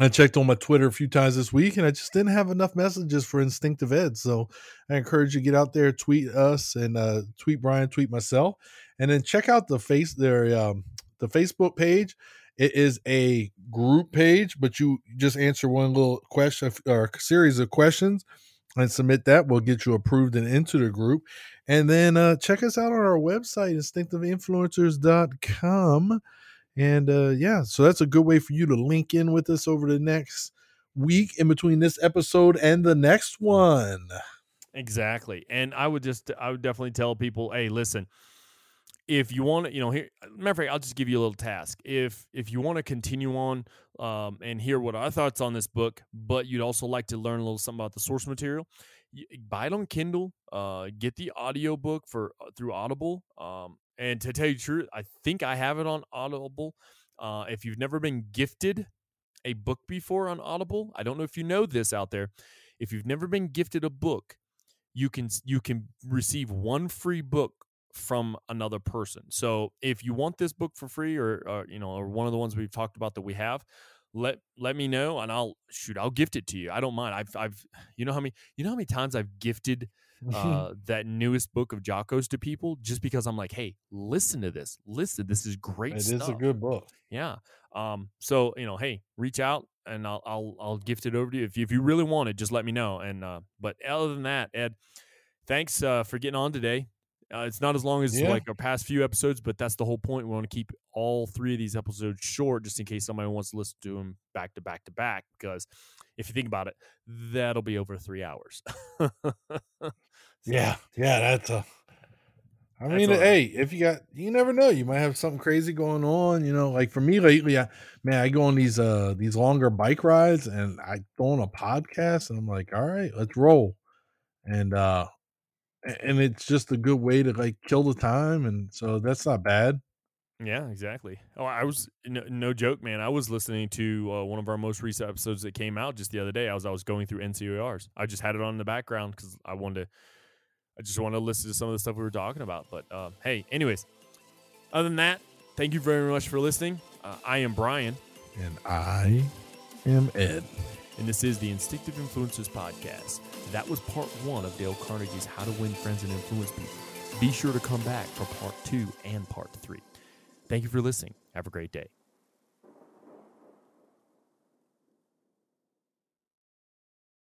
I checked on my Twitter a few times this week and I just didn't have enough messages for Instinctive Ed. So I encourage you to get out there, tweet us and uh, tweet Brian, tweet myself, and then check out the face their um, the Facebook page. It is a group page, but you just answer one little question or series of questions and submit that. We'll get you approved and into the group. And then uh, check us out on our website, instinctiveinfluencers.com. And uh, yeah, so that's a good way for you to link in with us over the next week in between this episode and the next one. Exactly. And I would just, I would definitely tell people, hey, listen, if you want to, you know, here, matter of fact, I'll just give you a little task. If if you want to continue on um, and hear what our thoughts on this book, but you'd also like to learn a little something about the source material, buy it on Kindle. Uh, get the audio book for uh, through Audible. Um, and to tell you the truth, I think I have it on Audible. Uh, if you've never been gifted a book before on Audible, I don't know if you know this out there. If you've never been gifted a book, you can you can receive one free book from another person. So if you want this book for free, or, or you know, or one of the ones we've talked about that we have, let let me know, and I'll shoot. I'll gift it to you. I don't mind. I've I've you know how many you know how many times I've gifted uh, that newest book of Jocko's to people just because I'm like, hey, listen to this. Listen, this is great. It stuff. is a good book. Yeah. Um. So you know, hey, reach out and I'll I'll I'll gift it over to you if you, if you really want it. Just let me know. And uh, but other than that, Ed, thanks uh, for getting on today. Uh, it's not as long as yeah. like our past few episodes, but that's the whole point. We want to keep all three of these episodes short, just in case somebody wants to listen to them back to back to back. Because if you think about it, that'll be over three hours. Yeah, yeah, that's a. I mean, hey, if you got, you never know, you might have something crazy going on. You know, like for me lately, I man, I go on these uh these longer bike rides, and I throw on a podcast, and I'm like, all right, let's roll, and uh, and it's just a good way to like kill the time, and so that's not bad. Yeah, exactly. Oh, I was no, no joke, man. I was listening to uh, one of our most recent episodes that came out just the other day. I was I was going through NCORs. I just had it on in the background because I wanted to I just want to listen to some of the stuff we were talking about. But uh, hey, anyways, Other than that, thank you very much for listening. Uh, I am Brian, And I am Ed. and this is the Instinctive Influencers Podcast. That was part one of Dale Carnegie's How to Win Friends and Influence People. Be sure to come back for part two and part three. Thank you for listening. Have a great day.